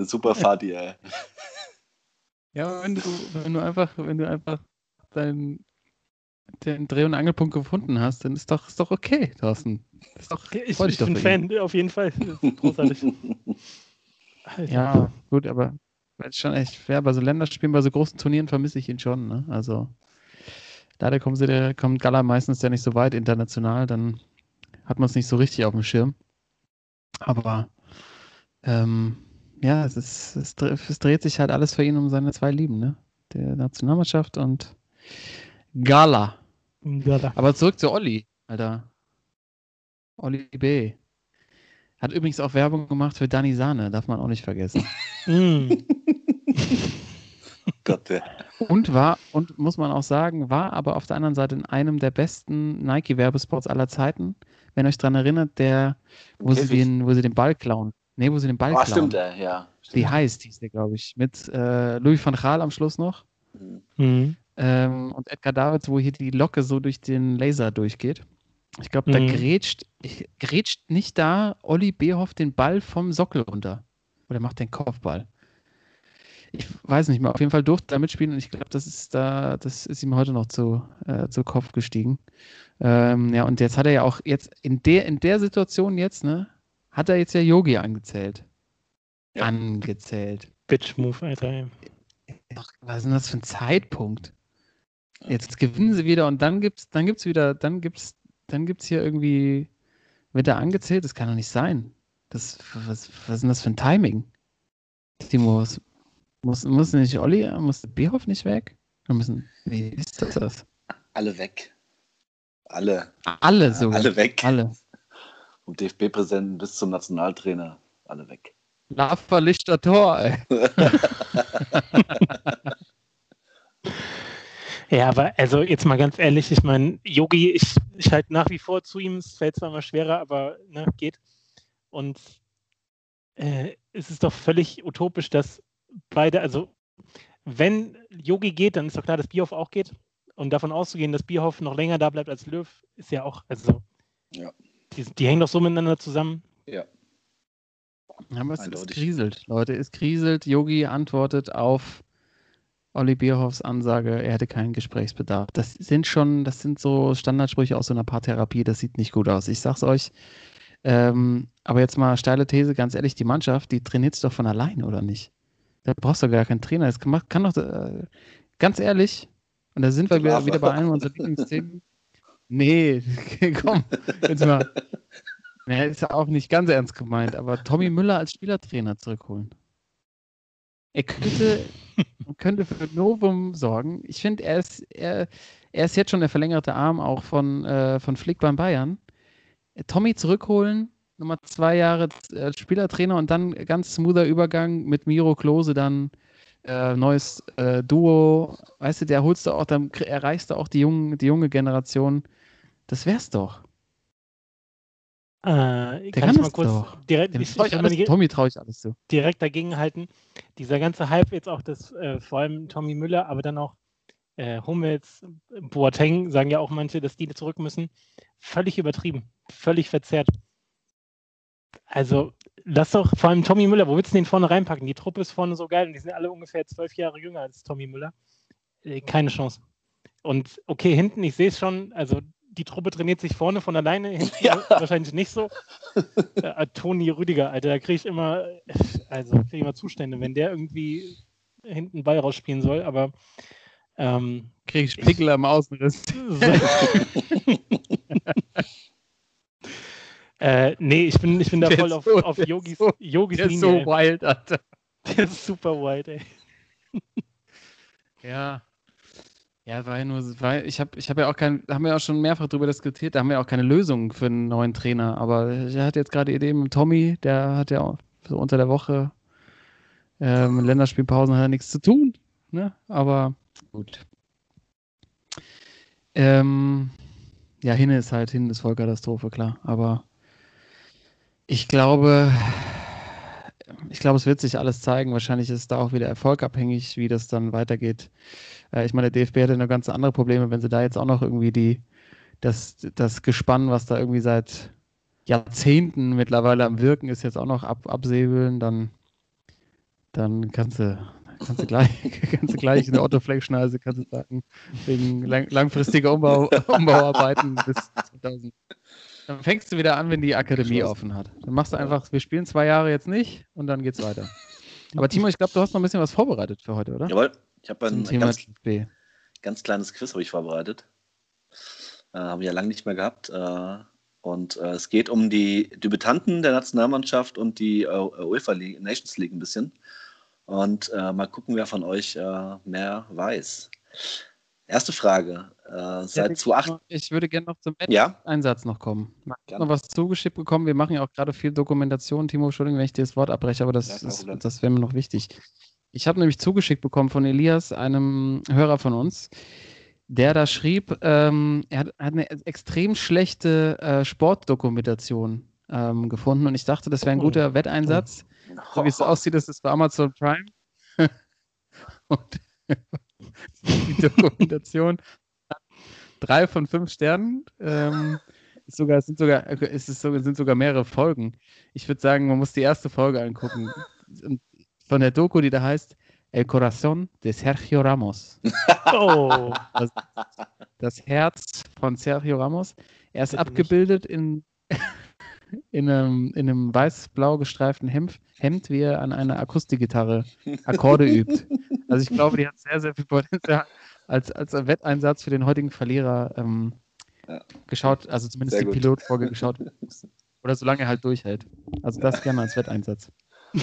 Das ist super Fadi, ey. Ja, wenn du, wenn du einfach, wenn du einfach dein, den Dreh- und Angelpunkt gefunden hast, dann ist doch, ist doch okay, Thorsten. Ist doch, ich, ich bin Fan, auf jeden Fall. großartig. *laughs* ja, gut, aber ist schon echt fair. Bei so Länderspielen, bei so großen Turnieren vermisse ich ihn schon. Ne? Also leider kommt, sie, der, kommt Gala meistens ja nicht so weit international, dann hat man es nicht so richtig auf dem Schirm. Aber ähm, ja, es, ist, es, es, dreht sich halt alles für ihn um seine zwei Lieben, ne? Der Nationalmannschaft und Gala. Aber zurück zu Olli, Alter. Olli B. Hat übrigens auch Werbung gemacht für Dani Sahne, darf man auch nicht vergessen. *laughs* Mm. *laughs* Gott, ja. Und war, und muss man auch sagen, war aber auf der anderen Seite in einem der besten Nike-Werbespots aller Zeiten. Wenn ihr euch daran erinnert, der, wo sie, den, wo sie den Ball klauen. Nee, wo sie den Ball oh, klauen. stimmt, ja. Die heißt, hieß der, glaube ich. Mit äh, Louis van Gaal am Schluss noch. Mhm. Ähm, und Edgar Davids, wo hier die Locke so durch den Laser durchgeht. Ich glaube, da Mhm. grätscht, grätscht nicht da Olli Behoff den Ball vom Sockel runter. Oder macht den Kopfball. Ich weiß nicht mehr. Auf jeden Fall durfte er mitspielen und ich glaube, das ist da, das ist ihm heute noch zu, äh, zu Kopf gestiegen. Ähm, ja, und jetzt hat er ja auch jetzt in der, in der Situation jetzt, ne, hat er jetzt ja Yogi angezählt. Ja. Angezählt. Bitch-Move, Alter. ey. Ach, was ist denn das für ein Zeitpunkt? Jetzt gewinnen sie wieder und dann gibt's, dann gibt's wieder, dann gibt's, dann gibt's hier irgendwie, wird er angezählt? Das kann doch nicht sein. Das, was, was ist denn das für ein Timing? Timo, muss, muss nicht Olli, muss Behoff nicht weg? Wir müssen, wie ist das? das? Alle weg. Alle. Alle sogar. Alle weg. Alle. Vom DFB-Präsidenten bis zum Nationaltrainer. Alle weg. Lava Lichter Tor, ey. *laughs* *laughs* Ja, aber also jetzt mal ganz ehrlich, ich meine, Yogi, ich, ich halte nach wie vor zu ihm, es fällt zwar immer schwerer, aber ne, geht. Und äh, es ist doch völlig utopisch, dass beide, also wenn Yogi geht, dann ist doch klar, dass Bierhoff auch geht. Und davon auszugehen, dass Bierhoff noch länger da bleibt als Löw, ist ja auch, also Ja. die, die hängen doch so miteinander zusammen. Ja. Ja, aber es, es kriselt, Leute. Es kriselt. Yogi antwortet auf Olli Bierhoffs Ansage, er hätte keinen Gesprächsbedarf. Das sind schon, das sind so Standardsprüche aus so einer Paartherapie. Das sieht nicht gut aus. Ich sag's euch. Ähm, aber jetzt mal steile These, ganz ehrlich, die Mannschaft, die trainiert doch von alleine, oder nicht? Da brauchst du gar keinen Trainer. Das kann, kann doch, äh, ganz ehrlich, und da sind wir wieder, wieder bei einem unserer Lieblingsthemen. Nee, *laughs* komm, jetzt mal. *laughs* Naja, ist ja auch nicht ganz ernst gemeint, aber Tommy Müller als Spielertrainer zurückholen. Er könnte, *laughs* könnte für Novum sorgen. Ich finde, er ist, er, er ist jetzt schon der verlängerte Arm auch von, äh, von Flick beim Bayern. Tommy zurückholen, Nummer zwei Jahre äh, Spielertrainer und dann ganz smoother Übergang mit Miro Klose dann äh, neues äh, Duo. Weißt du, der holst du auch, dann erreichst du auch die, jungen, die junge Generation. Das wär's doch. Äh, Der kann kann ich mal das kurz doch. direkt, Dem ich, trau ich alles, Tommy traue ich alles zu. direkt dagegen halten. Dieser ganze Hype jetzt auch, das äh, vor allem Tommy Müller, aber dann auch äh, Hummels, Boateng, sagen ja auch manche, dass die zurück müssen. Völlig übertrieben, völlig verzerrt. Also lass doch, vor allem Tommy Müller, wo willst du den vorne reinpacken? Die Truppe ist vorne so geil und die sind alle ungefähr zwölf Jahre jünger als Tommy Müller. Äh, keine Chance. Und okay, hinten, ich sehe es schon, also die Truppe trainiert sich vorne von alleine, hinten *laughs* Ja. wahrscheinlich nicht so. Äh, Toni Rüdiger, Alter, da kriege ich immer, also kriege ich immer Zustände, wenn der irgendwie hinten Ball rausspielen soll, aber ähm, Krieg ich Pickel am Außenriss. *laughs* so. *laughs* äh, nee, ich bin, ich bin da Der voll auf, so- auf der ist Yogis, so- Yogis Der ist Linie. so ey. wild, Alter. Der ist super white, ey. Ja. Ja, war ja nur, war, ich habe ich hab ja auch kein, da haben wir auch schon mehrfach drüber diskutiert, da haben wir auch keine Lösung für einen neuen Trainer. Aber er hat jetzt gerade die Idee mit Tommy, der hat ja auch so unter der Woche ähm, Länderspielpausen hat er nichts zu tun. Ne? Aber gut. Ähm, ja, Hinne ist halt, Hinne ist Vollkatastrophe, klar. Aber ich glaube, ich glaube, es wird sich alles zeigen. Wahrscheinlich ist da auch wieder erfolgabhängig, wie das dann weitergeht. Äh, ich meine, der DFB hätte noch ganz andere Probleme, wenn sie da jetzt auch noch irgendwie die, das, das Gespann, was da irgendwie seit Jahrzehnten mittlerweile am Wirken ist, jetzt auch noch ab, absäbeln, dann, dann kannst du, kannst du gleich, *laughs* kannst du gleich in der Otto-Fleck-Schneise, kannst du sagen, wegen lang, langfristiger Umbau, *laughs* Umbauarbeiten bis 2000. *laughs* Dann fängst du wieder an, wenn die Akademie offen hat. Dann machst du einfach, wir spielen zwei Jahre jetzt nicht und dann geht's weiter. *laughs* Aber Timo, ich glaube, du hast noch ein bisschen was vorbereitet für heute, oder? Jawohl, ich habe ein Thema ganz, ganz kleines Quiz habe ich vorbereitet. Äh, haben wir ja lange nicht mehr gehabt. Äh, und äh, es geht um die Debütanten der Nationalmannschaft und die äh, UEFA League, Nations League ein bisschen. Und äh, mal gucken, wer von euch äh, mehr weiß. Erste Frage. Äh, seit 2008. Ich würde gerne noch zum Ja, Einsatz noch kommen. Ich habe noch was zugeschickt bekommen. Wir machen ja auch gerade viel Dokumentation. Timo, Entschuldigung, wenn ich dir das Wort abbreche, aber Ja, das, ist, Problem. das wäre mir noch wichtig. Ich habe nämlich zugeschickt bekommen von Elias, einem Hörer von uns, der da schrieb, ähm, er hat, hat eine extrem schlechte äh, Sportdokumentation ähm, gefunden und ich dachte, das wäre ein Oh. guter Wetteinsatz. So wie es aussieht, ist es bei Amazon Prime. *laughs* und *laughs* Die Dokumentation drei von fünf Sternen. Ähm, ist sogar, es sind sogar, es ist sogar, sind sogar mehrere Folgen. Ich würde sagen, man muss die erste Folge angucken. Von der Doku, die da heißt El Corazón de Sergio Ramos. Oh. Das, das Herz von Sergio Ramos. Er ist abgebildet in, *laughs* in einem, in einem weiß-blau gestreiften Hemd, Hemd, wie er an einer Akustikgitarre Akkorde übt. Also ich glaube, die hat sehr, sehr viel Potenzial als, als Wetteinsatz für den heutigen Verlierer ähm, Ja. geschaut, also zumindest Sehr die gut. Pilotfolge geschaut. Oder solange er halt durchhält. Also das gerne als Wetteinsatz.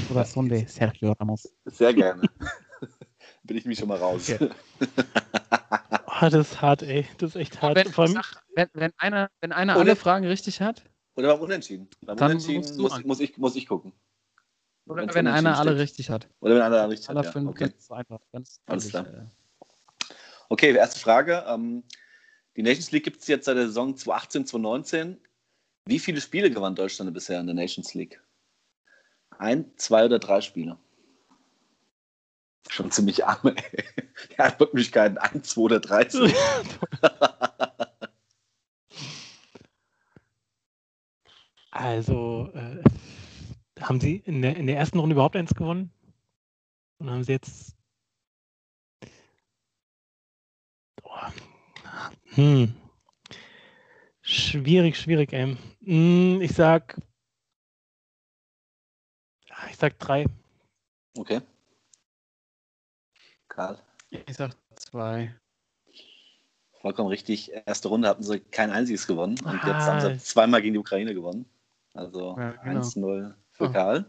Corazón de Sergio Ramos. Sehr gerne. *laughs* Bin ich mich schon mal raus. Okay. Oh, das ist hart, ey. Das ist echt hart. Wenn, Vor allem, sag, wenn, wenn einer, wenn einer Oder- alle Fragen richtig hat, Oder beim Unentschieden. Beim Dann Unentschieden muss, muss, ich, muss ich gucken. oder Wenn's wenn einer alle steht. richtig hat. Oder wenn einer richtig Aller hat. Ja. fünf, Okay. ganz einfach. Ganz Alles klar. äh, okay, erste Frage. Ähm, die Nations League gibt es jetzt seit der Saison 2018, 2019. Wie viele Spiele gewann Deutschland bisher in der Nations League? Ein, zwei oder drei Spiele? Schon ziemlich arm, *laughs* ey. Die Antwortmöglichkeiten 1, 2 oder 13. *laughs* also, äh, haben Sie in der, in der ersten Runde überhaupt eins gewonnen? Und haben Sie jetzt. Boah. Hm. Schwierig, schwierig, ey. Hm, ich sag. Ah, Ich sag drei. Okay. Karl, Ich sag zwei. vollkommen richtig. Erste Runde hatten sie kein einziges gewonnen. Und jetzt Ah. haben sie zweimal gegen die Ukraine gewonnen. Also Ja, genau. 1-0 für Oh. Karl.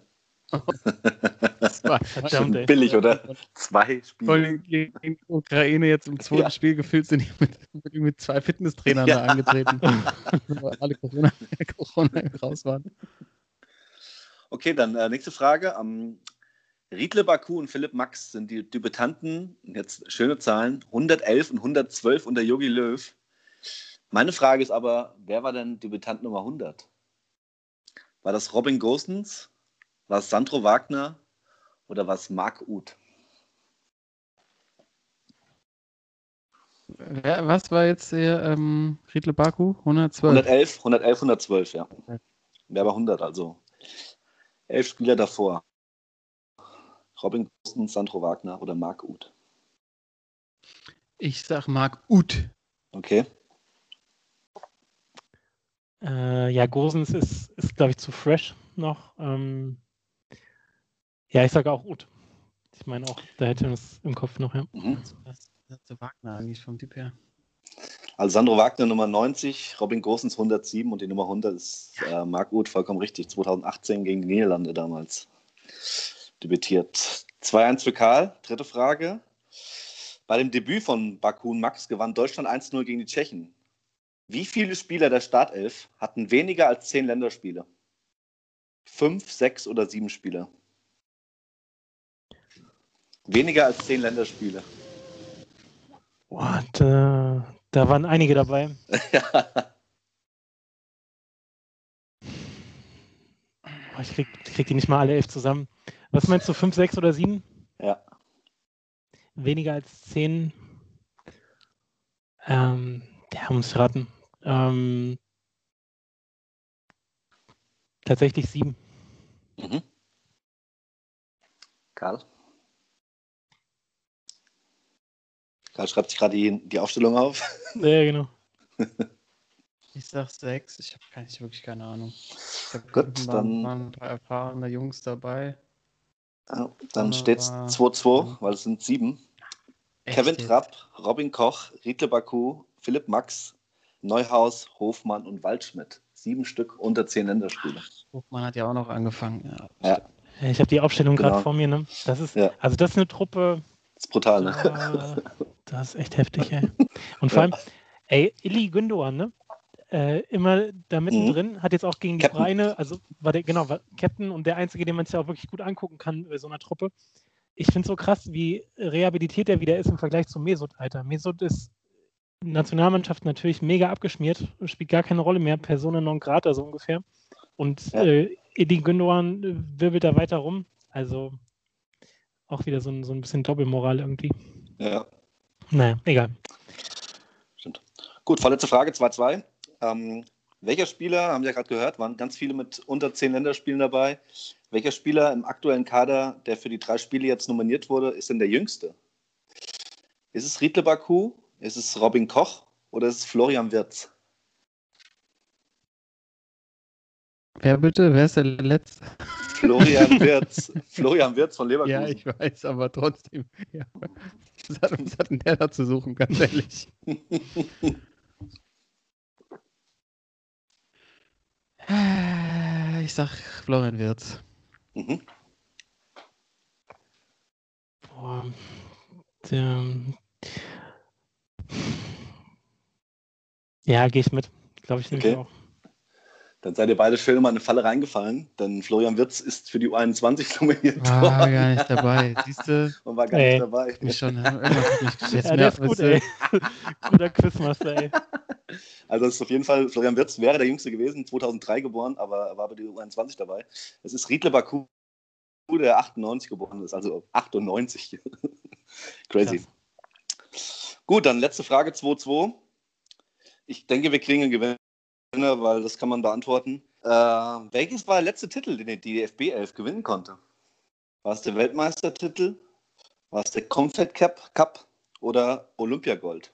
*laughs* *laughs* Zwei. Verdammt, ey. Billig, oder? Zwei Spiele. gegen die Ukraine jetzt im zweiten Ja. Spiel gefühlt sind die mit, mit, zwei Fitnesstrainern Ja. da angetreten, *laughs* weil alle Corona, Corona raus waren. Okay, dann äh, nächste Frage. Ähm, Riedle Baku und Philipp Max sind die Debütanten, jetzt schöne Zahlen, 111 und 112 unter Jogi Löw. Meine Frage ist aber, wer war denn Debütant Nummer 100? War das Robin Gosens? War es Sandro Wagner? Oder war es Marc Uth? Wer, was war jetzt hier ähm, Riedle Baku? 112. 111, 111, 112, ja. Ja. Wer war 100? Also elf Spieler davor. Robin Gosens, Sandro Wagner oder Marc Uth? Ich sag Marc Uth. Okay. Äh, ja, Gosens ist, ist glaube ich, zu fresh noch. Ähm, ja, ich sage auch Ut. Ich meine auch, da hätte man es im Kopf noch, ja. Mhm. Der Wagner eigentlich vom Typ her? Also Sandro Wagner Nummer 90, Robin Gosens 107 und die Nummer 100 ist äh, Marc Uth, vollkommen richtig. 2018 gegen die Niederlande damals debütiert. 2-1 für Karl. Dritte Frage. Bei dem Debüt von Bakun Max gewann Deutschland 1-0 gegen die Tschechen. Wie viele Spieler der Startelf hatten weniger als zehn Länderspiele? Fünf, sechs oder sieben Spieler? Weniger als zehn Länderspiele. Boah, da, da waren einige dabei. *laughs* Boah, ich, krieg, ich krieg die nicht mal alle elf zusammen. Was meinst du, fünf, sechs oder sieben? ja. Weniger als zehn? Ähm, der muss raten. Ähm, tatsächlich sieben. Mhm. Karl? Karl schreibt sich gerade die, die Aufstellung auf. *laughs* Ja, genau. *laughs* Ich sag sechs. Ich habe nicht wirklich keine Ahnung. Ich hab Gut, waren, dann- waren ein paar erfahrene Jungs dabei. Ja, dann steht es 2-2, weil es sind sieben. Echt Kevin? Trapp, Robin Koch, Riedle Baku, Philipp Max, Neuhaus, Hofmann und Waldschmidt. Sieben Stück unter zehn Länderspiele. Hofmann hat ja auch noch angefangen. Ja. Ja, Ich habe die Aufstellung gerade Genau. vor mir. Ne? Das ist, Ja. also das ist eine Truppe, das ist brutal, ne? Ah, das ist echt heftig, ey. *laughs* Und vor allem, ey, Illy Gündoğan, ne? Äh, immer da mittendrin, hat jetzt auch gegen die Mhm. Captain. Ukraine, also war der, genau, war Captain und der Einzige, den man sich auch wirklich gut angucken kann bei so einer Truppe. Ich finde es so krass, wie rehabilitiert er wieder ist im Vergleich zu Mesut, Alter. Mesut ist Nationalmannschaft natürlich mega abgeschmiert, spielt gar keine Rolle mehr, Persona non grata so ungefähr. Und Ja. äh, Illy Gündoğan äh, wirbelt da weiter rum. Also auch wieder so ein, so ein bisschen Doppelmoral irgendwie. Ja. Naja, egal. Stimmt. Gut, vorletzte Frage, 2-2. Ähm, welcher Spieler, haben wir ja gerade gehört, waren ganz viele mit unter zehn Länderspielen dabei. Welcher Spieler im aktuellen Kader, der für die drei Spiele jetzt nominiert wurde, ist denn der jüngste? Ist es Riedle Baku? Ist es Robin Koch? Oder ist es Florian Wirz? Wer bitte? Wer ist der Letzte? Florian *laughs* Wirz. Florian Wirz von Leverkusen. Ja, ich weiß, aber trotzdem. Ja. Was, hat, was hat denn der da zu suchen, ganz ehrlich? *laughs* ich sag Florian Wirz. Mhm. Boah, der, ja, gehe ich mit. Glaube ich nämlich Okay. auch. Dann seid ihr beide schön in eine Falle reingefallen, denn Florian Wirz ist für die U21 nominiert Ah, *laughs* war gar nicht dabei. Siehst du? und war gar Ey. nicht *laughs* dabei. Mich schon. Mich jetzt Ja, mehr, ist gut, ey. *laughs* Guter Quizmaster, ey. Also es ist auf jeden Fall, Florian Wirz wäre der Jüngste gewesen, 2003 geboren, aber er war bei der U21 dabei. Es ist Riedle Baku, der 98 geboren ist, also 98. Crazy. Gut, dann letzte Frage 2-2. Ich denke, wir kriegen einen Gewinner, weil das kann man beantworten. Äh, welches war der letzte Titel, den die DFB 11 gewinnen konnte? War es der Weltmeistertitel? War es der Confed Cup, Cup oder Olympiagold?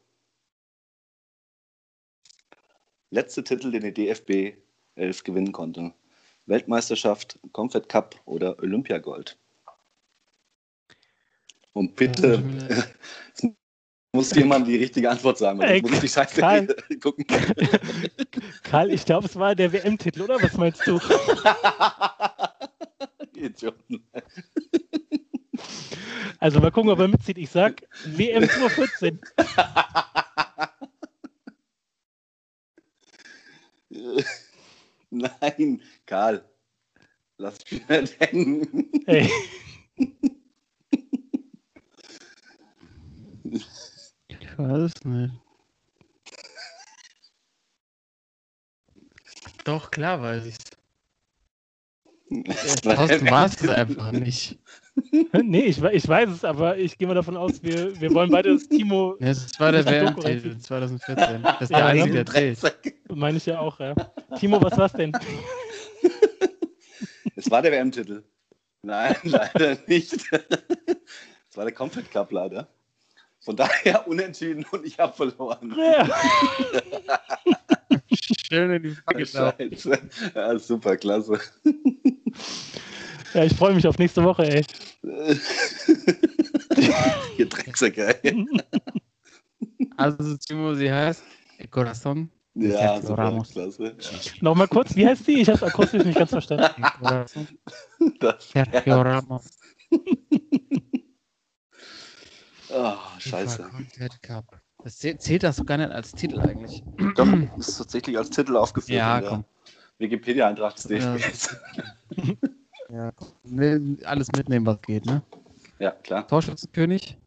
Letzte Titel, den die DFB 11 gewinnen konnte. Weltmeisterschaft, Confed Cup oder Olympiagold? Und bitte *laughs* muss jemand die richtige Antwort sagen, weil Ey, sonst muss ich die Scheiße Karl. *laughs* gucken. *laughs* Karl, ich glaube, es war der WM-Titel, oder? Was meinst du? *laughs* Idioten. Also mal gucken, ob er mitzieht. Ich sag WM 2014. Nein, Karl. Lass mich nicht hängen. Ey, Ich weiß nicht. Doch, klar weiß ich's. Thorsten weiß es einfach nicht. nee, ich, we- ich weiß es, aber ich gehe mal davon aus, wir, wir wollen beide das Timo, Ja, Es war der WM-Titel 2014. Das ist der Ja, einzige, ne? der zählt. meine ich ja auch, ja. Timo, was war's denn? Es war der WM-Titel. Nein, *laughs* leider nicht. Es war der Confed Cup leider. Von daher *laughs* unentschieden und ich habe verloren. Ja. *laughs* Schön in die Frage. Scheiße. Ja, super, klasse. ja, ich freue mich auf nächste Woche, ey. *laughs* Ihr Drecksäcke. ey. Also, Timo, sie heißt Corazon. Ja, Sergio super, Ramos. klasse. Ja, Nochmal kurz, wie heißt die? Ich habe akustisch nicht ganz verstanden. Corazon. das, Sergio Ramos. Oh, scheiße. Confed Cup. Das zählt, zählt das so gar nicht als Titel eigentlich. Doch, ist tatsächlich als Titel aufgeführt. Ja, komm. Wikipedia-Eintrag des Ja. DFBs. *laughs* Ja, alles mitnehmen, was geht, ne? Ja, klar. Torschützenkönig.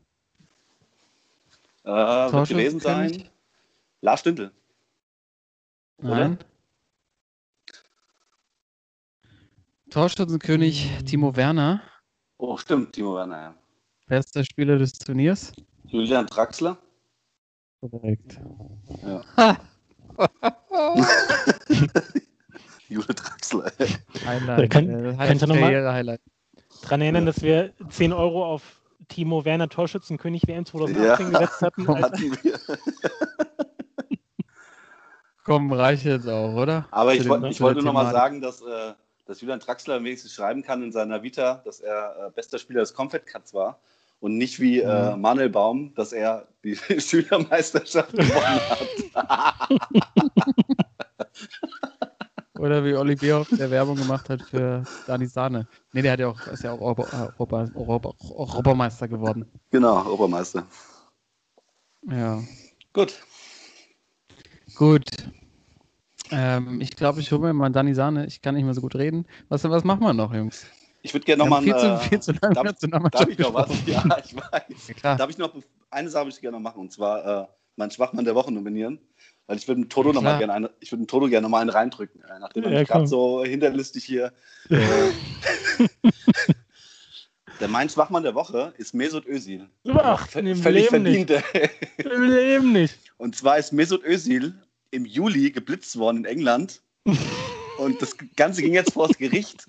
Äh, wird gewesen Torschützenkönig? sein. Lars Stündel. Nein. Torschützenkönig Timo Werner. Oh, stimmt, Timo Werner. ja. Bester Spieler des Turniers. Julian Draxler. Korrekt. Ja. *laughs* Jule Draxler. Highlight. Kann- äh, kannst du noch mal- Karriere-Highlight. Dran erinnern, dass wir 10 Euro auf Timo Werner Torschützenkönig WM 2018 Ja. gesetzt hatten. *laughs* Hatten wir. *laughs* Komm, reicht jetzt auch, oder? Aber ich, wollte- ich wollte der nur mal Thematik. sagen, dass, äh, dass Julian Draxler wenigstens schreiben kann in seiner Vita, dass er äh, bester Spieler des Confed Cups war und nicht wie äh, Mhm. Manuel Baum, dass er die *laughs* Schülermeisterschaft gewonnen hat. *laughs* Oder wie Olli Bierhoff, der Werbung gemacht hat für Dani Sahne. Nee, der hat ja auch, ist ja auch Europa, Europa, Europa, Europameister geworden. genau, Obermeister. Ja. Gut. Gut. Ähm, ich glaube, ich hole mir mal Dani Sahne. Ich kann nicht mehr so gut reden. Was, was machen wir noch, Jungs? Ich würde gerne nochmal viel, äh, zu, viel zu lange darf- Darf ich noch was? Ja, ich weiß. Ja. Darf ich noch eine Sache würde ich gerne noch machen und zwar äh, meinen Schwachmann der Woche nominieren. Weil ich würde dem Toto Ja, noch mal klar. gerne eine, ich würde dem Toto gerne noch mal einen reindrücken, äh, nachdem er Ja, mich gerade so hinterlistig hier. Äh, *laughs* Der Mainz-Wachmann der Woche ist Mesut Özil. Ach, im Völlig Leben verdient. Im Leben nicht. Und zwar ist Mesut Özil im Juli geblitzt worden in England. *laughs* Und das Ganze ging jetzt vor das Gericht.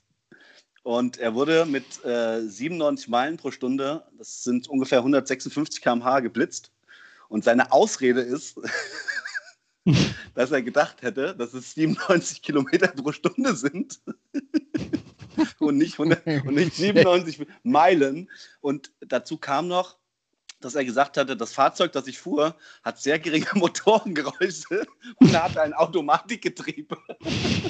Und er wurde mit äh, 97 Meilen pro Stunde, das sind ungefähr 156 km/h, geblitzt. Und seine Ausrede ist, *laughs* dass er gedacht hätte, dass es 97 Kilometer pro Stunde sind. *laughs* und, nicht 100, und nicht 97 Meilen. Und dazu kam noch, dass er gesagt hatte, das Fahrzeug, das ich fuhr, hat sehr geringe *laughs* Motorengeräusche und er hatte ein Automatikgetriebe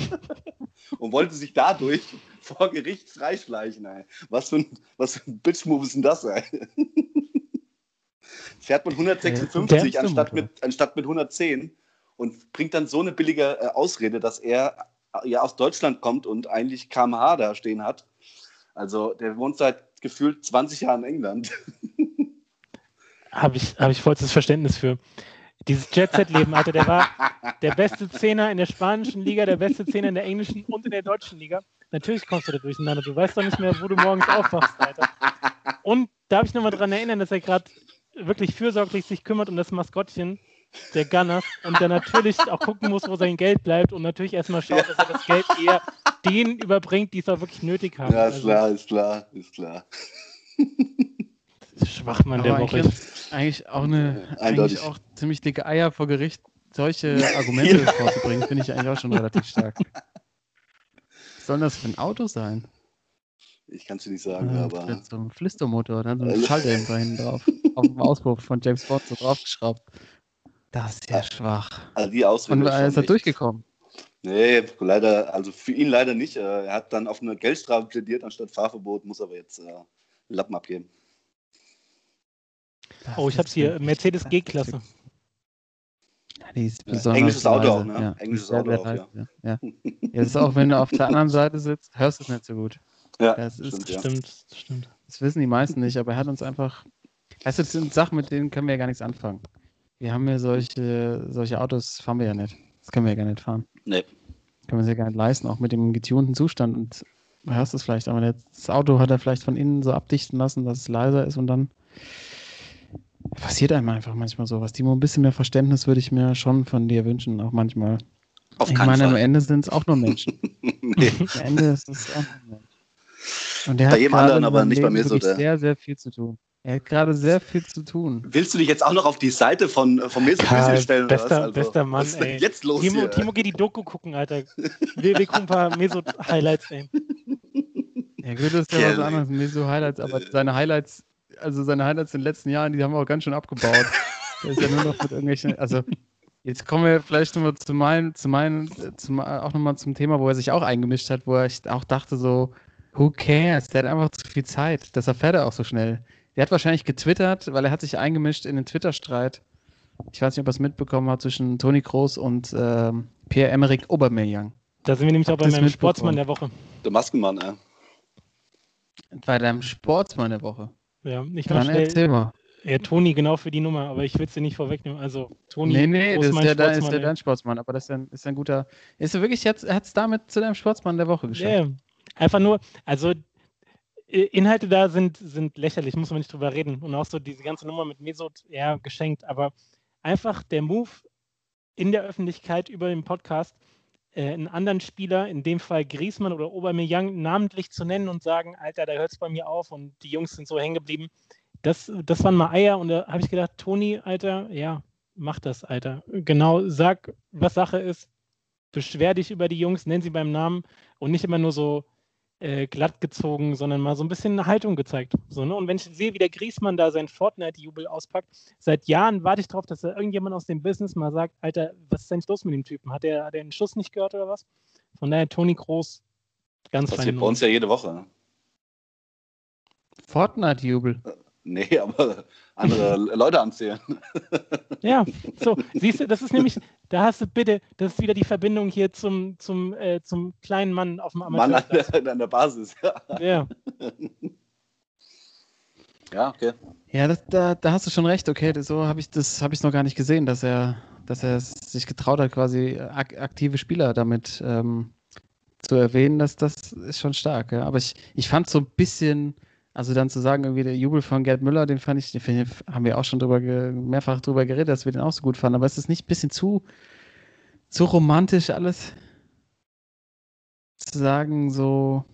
*laughs* und wollte sich dadurch vor Gericht freischleichen. Ey. Was für ein, was für ein Bitch-Move ist denn das? Ey? *laughs* Fährt man Der 156 ist anstatt Motor. mit, anstatt mit 110 und bringt dann so eine billige äh, Ausrede, dass er äh, ja aus Deutschland kommt und eigentlich kmh da stehen hat. Also der wohnt seit gefühlt 20 Jahren in England. Habe ich, hab ich vollstes Verständnis für. Dieses Jet-Set-Leben, Alter, der war der beste Zehner in der spanischen Liga, der beste Zehner in der englischen und in der deutschen Liga. Natürlich kommst du da durcheinander. Du weißt doch nicht mehr, wo du morgens aufwachst, Alter. Und darf ich nochmal daran erinnern, dass er gerade wirklich fürsorglich sich kümmert um das Maskottchen der Gunners und der natürlich auch gucken muss, wo sein Geld bleibt und natürlich erstmal schaut, dass er das Geld eher denen überbringt, die es auch wirklich nötig haben. Ja, ist Also, klar, ist klar, ist klar. Schwachmann der Aber Woche. eigentlich, eigentlich auch eine, Eindeutig. eigentlich auch ziemlich dicke Eier vor Gericht, solche *laughs* Argumente vorzubringen, finde ich eigentlich auch schon relativ stark. Was soll das für ein Auto sein? Ich kann es dir nicht sagen, Äh, aber so einem Flistermotor, dann so ein Also- Schalldämpfer hinten drauf, auf dem Auspuff von James Bond so draufgeschraubt. Das ist ja Ah. schwach. also die Ausrede Und ist er er durchgekommen. Nee, leider, also für ihn leider nicht. Äh, Er hat dann auf eine Geldstrafe plädiert anstatt Fahrverbot, muss aber jetzt äh, Lappen abgeben. Das Oh, ich hab's hier. Mercedes G-Klasse. Ja, englisches Auto auch, ne? Ja, Englisches Auto auch, ja. Ja. *laughs* ja, das ist auch, wenn du auf der anderen Seite sitzt, hörst du es nicht so gut. Ja, Das ist- stimmt, ja. Stimmt, stimmt. Das wissen die meisten nicht, aber er hat uns einfach. Weißt du, das sind Sachen, mit denen können wir ja gar nichts anfangen. Wir haben ja solche, solche Autos, fahren wir ja nicht. Das können wir ja gar nicht fahren. Nee. Können wir uns ja gar nicht leisten, auch mit dem getunten Zustand. Und du hörst es vielleicht, aber das Auto hat er vielleicht von innen so abdichten lassen, dass es leiser ist und dann passiert einem einfach manchmal sowas. Timo, ein bisschen mehr Verständnis würde ich mir schon von dir wünschen, auch manchmal. Auf ich meine, am Fall. Ende sind es auch nur Menschen. *laughs* nee. Am Ende ist es auch nur Mensch. Und der Bei hat jedem gerade anderen, aber nicht bei Leben mir so, der- sehr, sehr viel zu tun. Er hat gerade sehr viel zu tun. Willst du dich jetzt auch noch auf die Seite von, von Özil stellen? oder bester- was? Also, bester Mann, Was ist denn ey. jetzt los Timo, hier? Timo, geh die Doku gucken, Alter. Wir, wir gucken ein paar Mesut-Highlights, ey. Ja, gut, das ist ja was anderes. Mir so Highlights, aber seine Highlights, also seine Highlights in den letzten Jahren, die haben wir auch ganz schön abgebaut. *laughs* Der ist ja nur noch mit irgendwelchen, also jetzt kommen wir vielleicht nochmal zu meinen, zu meinen, zum, auch nochmal zum Thema, wo er sich auch eingemischt hat, wo er ich auch dachte so, who cares? Der hat einfach zu viel Zeit. Deshalb fährt er auch so schnell. Der hat wahrscheinlich getwittert, weil er hat sich eingemischt in den Twitter-Streit. Ich weiß nicht, ob er es mitbekommen hat zwischen Toni Kroos und ähm, Pierre-Emerick Aubameyang. Da sind wir nämlich auch bei meinem? Sportsmann der Woche. Der Maskenmann, ey. Bei deinem Sportsmann der Woche. Ja, ich Dann schnell. erzähl mal. Ja, Toni genau für die Nummer, aber ich will sie nicht vorwegnehmen. Also, Toni, Nee, nee, das ist ja, da ist ey. dein Sportsmann, aber das ist ja ein, ist ein guter. Ist er wirklich jetzt, hat es damit zu deinem Sportsmann der Woche geschafft. Ja, einfach nur, also Inhalte da sind, sind lächerlich, muss man nicht drüber reden. Und auch so diese ganze Nummer mit Mesut, ja, geschenkt. Aber einfach der Move in der Öffentlichkeit über den Podcast, einen anderen Spieler, in dem Fall Griezmann oder Aubameyang, namentlich zu nennen und sagen, Alter, da hört es bei mir auf und die Jungs sind so hängen geblieben. Das, das waren mal Eier und da habe ich gedacht, Toni, Alter, ja, mach das, Alter. Genau, sag, was Sache ist, beschwer dich über die Jungs, nenn sie beim Namen und nicht immer nur so äh, glatt gezogen, sondern mal so ein bisschen eine Haltung gezeigt. So, ne? Und wenn ich sehe, wie der Griesmann da seinen Fortnite-Jubel auspackt, seit Jahren warte ich darauf, dass da irgendjemand aus dem Business mal sagt, Alter, was ist denn los mit dem Typen? Hat er hat der einen Schuss nicht gehört oder was? Von daher Toni Groß, ganz Das feine passiert bei uns ja jede Woche. Fortnite-Jubel. Nee, *laughs* aber andere Leute anzählen. *laughs* Ja, so, siehst du, das ist nämlich, da hast du bitte, das ist wieder die Verbindung hier zum, zum, äh, zum kleinen Mann auf dem Mann an der, *laughs* an der Basis. Ja, Ja, ja okay. Ja, das, da, da hast du schon recht. Okay, das, so habe ich das habe ich noch gar nicht gesehen, dass er, dass er sich getraut hat, quasi ak aktive Spieler damit ähm, zu erwähnen. Das, das ist schon stark. Ja. Aber ich, ich fand so ein bisschen Also dann zu sagen, irgendwie der Jubel von Gerd Müller, den fand ich, den find haben wir auch schon drüber mehrfach drüber geredet, dass wir den auch so gut fanden. Aber ist es nicht ein bisschen zu, zu romantisch alles? Zu sagen, so,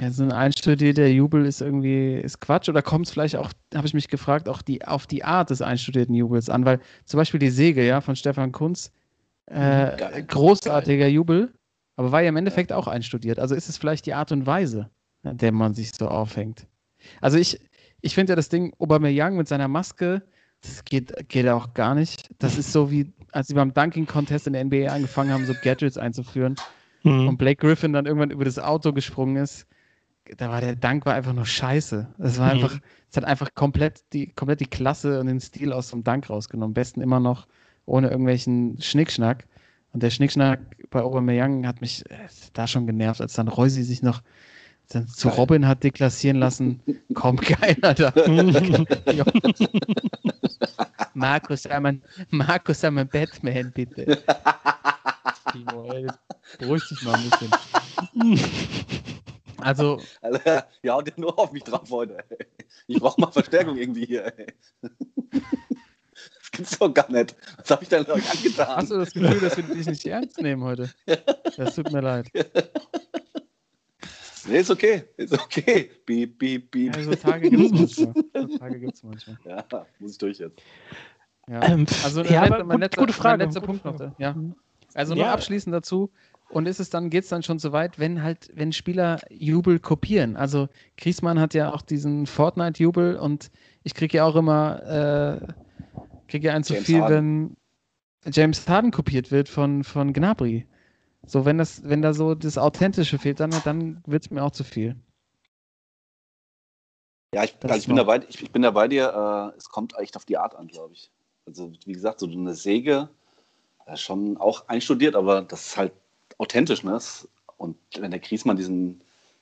ja, so ein einstudierter Jubel ist irgendwie, ist Quatsch. Oder kommt es vielleicht auch, habe ich mich gefragt, auch die, auf die Art des einstudierten Jubels an? Weil zum Beispiel die Säge, ja, von Stefan Kunz, äh, Geil. großartiger Jubel, aber war ja im Endeffekt auch einstudiert. Also ist es vielleicht die Art und Weise, an der man sich so aufhängt. Also ich, ich finde ja das Ding Aubameyang mit seiner Maske, das geht, geht auch gar nicht. Das ist so wie, als sie beim Dunking Contest in der NBA angefangen haben, so Gadgets einzuführen Mhm. und Blake Griffin dann irgendwann über das Auto gesprungen ist. Da war der Dank war einfach nur scheiße. Es war Mhm. einfach, es hat einfach komplett die, komplett die Klasse und den Stil aus dem Dank rausgenommen. Am besten immer noch ohne irgendwelchen Schnickschnack. Und der Schnickschnack bei Aubameyang hat mich äh, da schon genervt, als dann Reusi sich noch dann zu Geil. Robin hat deklassieren lassen. Komm, geil, Alter. Ja. Markus, einmal, Markus, einmal Batman, bitte. Timo, ey, jetzt beruhig dich mal ein bisschen. *laughs* Also, ja, der nur auf mich drauf heute. Ich brauche mal Verstärkung irgendwie hier. Ey. Das gibt's doch gar nicht. Was habe ich denn euch angetan? hast du das Gefühl, dass wir dich nicht ernst nehmen heute? Das tut mir leid. *laughs* Nee, ist okay. Ist okay. Piep, piep, piep. Ja, so Tage gibt es *laughs* manchmal. So Tage gibt's manchmal. Ja, muss ich durch jetzt. Ja. Ähm, Also ja, mein gut, letzter, gute Frage. Mein letzter gute Punkt noch. Frage. Da. Ja. Mhm. Also nur Ja. abschließend dazu. Und ist es dann, geht es dann schon so weit, wenn halt, wenn Spieler Jubel kopieren? Also Griezmann hat ja auch diesen Fortnite-Jubel und ich kriege ja auch immer, äh, kriege ja ein zu viel, Harden. wenn James Harden kopiert wird von, von Gnabry. So, wenn das, wenn da so das Authentische fehlt, dann, dann wird es mir auch zu viel. Ja, ich, also ich, bin, dabei, ich, ich bin da bei dir. Äh, es kommt echt auf die Art an, glaube ich. Also, wie gesagt, so eine Säge, äh, schon auch einstudiert, aber das ist halt authentisch. Ne? Und wenn der Griesmann diesen,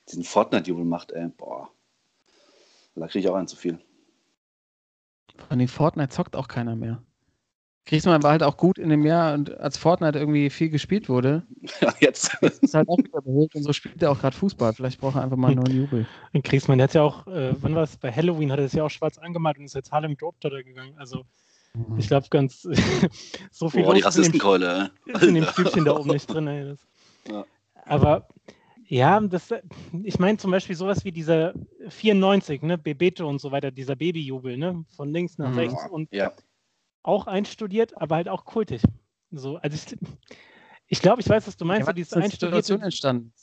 diesen Fortnite-Jubel macht, ey, boah, da kriege ich auch einen zu viel. Von den Fortnite zockt auch keiner mehr. Griezmann war halt auch gut in dem Jahr und als Fortnite irgendwie viel gespielt wurde, *laughs* Ja, jetzt. *laughs* ist halt auch wieder beholt und so spielt er auch gerade Fußball. Vielleicht braucht er einfach mal einen neuen Jubel. Und Griezmann, der hat ja auch, äh, wann war es, bei Halloween hat er es ja auch schwarz angemalt und ist jetzt Harlem Globetrotter gegangen. Also ich glaube ganz, *laughs* so viel Boah, die Rassistenkeule. ist in dem Stübchen da oben nicht drin. Ey. Das. Ja. Aber ja, das, ich meine zum Beispiel sowas wie dieser 94, ne, Bebeto und so weiter, dieser Babyjubel, ne, von links nach Mhm. rechts und Ja, auch einstudiert, aber halt auch kultig. So, also ich, *laughs* ich glaube, ich weiß, was du meinst, so Ja, dieses ist eine Situation entstanden.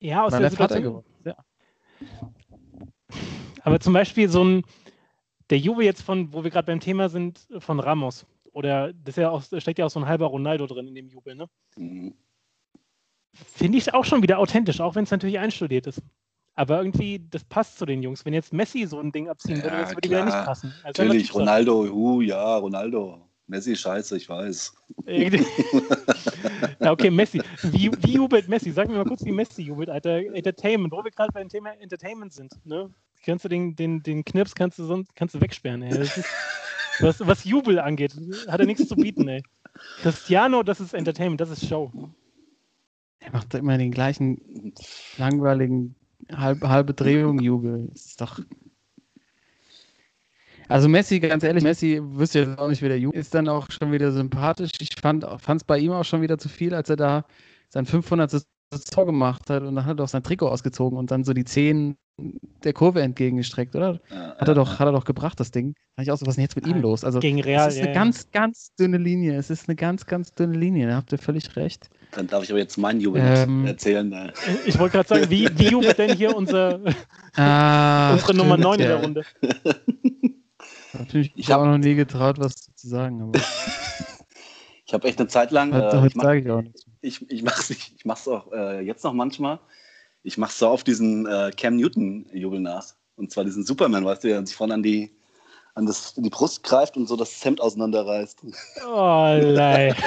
ja, aus Weil der der Vater Situation. geworden. Ja. *laughs* Aber zum Beispiel so ein, der Jubel jetzt von, wo wir gerade beim Thema sind, von Ramos. Oder das ist ja auch, da steckt ja auch so ein halber Ronaldo drin in dem Jubel, ne? Mhm. Finde ich auch schon wieder authentisch, auch wenn es natürlich einstudiert ist. Aber irgendwie, das passt zu den Jungs. Wenn jetzt Messi so ein Ding abziehen würde, Ja, das würde wieder klar. nicht passen. Also Natürlich. Ronaldo, uh, ja, Ronaldo. Messi, scheiße, ich weiß. Ja, *laughs* okay, Messi. Wie, wie jubelt Messi? Sag mir mal kurz, wie Messi jubelt, Alter. Entertainment, wo wir gerade beim Thema Entertainment sind. Ne? Kannst du den, den, den Knips kannst du sonst kannst du wegsperren, ey. Das ist, was, was Jubel angeht, hat er nichts zu bieten, ey. Cristiano, das ist Entertainment, das ist Show. Er macht immer den gleichen langweiligen halb, halbe Drehung Jubel. Das ist doch. Also Messi, ganz ehrlich, Messi wüsste jetzt auch nicht, wie der Jubel ist dann auch schon wieder sympathisch. Ich fand es bei ihm auch schon wieder zu viel, als er da sein 500. Tor gemacht hat und dann hat er doch sein Trikot ausgezogen und dann so die Zehen der Kurve entgegengestreckt, oder? Hat er doch, hat er doch gebracht, das Ding. Da ich auch so, was ist denn jetzt mit ihm los? Also Gegen Real. es ist eine ja. ganz, ganz dünne Linie. Es ist eine ganz, ganz dünne Linie. Da habt ihr völlig recht. Dann darf ich aber jetzt meinen Jubel Ähm. erzählen. Ne? Ich wollte gerade sagen, wie, wie jubelt denn hier unser, *laughs* Ah, unsere Nummer 9 in der ja. Runde? Habe ich mich Ich hab- auch noch nie getraut, was zu sagen. Aber *laughs* Ich habe echt eine Zeit lang, äh, heute ich, mach, sage ich auch nichts. ich, ich mache es ich, ich mach's auch äh, jetzt noch manchmal. Ich mache so auf diesen äh, Cam Newton-Jubel nach. Und zwar diesen Superman, weißt du, der sich vorne an die, an das, die Brust greift und so das Hemd auseinanderreißt. Oh, lei. *laughs*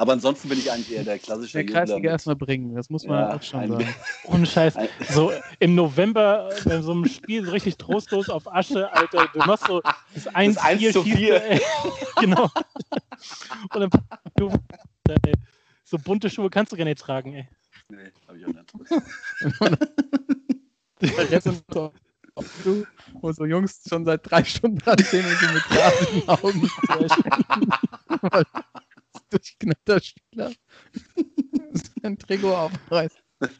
Aber ansonsten bin ich eigentlich eher der klassische Der Kreisliga erstmal bringen, das muss man Ja, auch schon sagen. *laughs* Ohne Scheiß. So im November bei so einem Spiel so richtig trostlos auf Asche, Alter. Du machst so das 1, 1 zu 4. *laughs* genau. Und dann, du, ey, so bunte Schuhe kannst du gar nicht tragen, ey. Nee, hab ich auch nicht. Jetzt sind so, du, *laughs* wo so Jungs schon seit drei Stunden dran stehen und so mit glasigen Augen *laughs* Durchknatter Spieler *laughs* sein Trikot aufreißt. *laughs*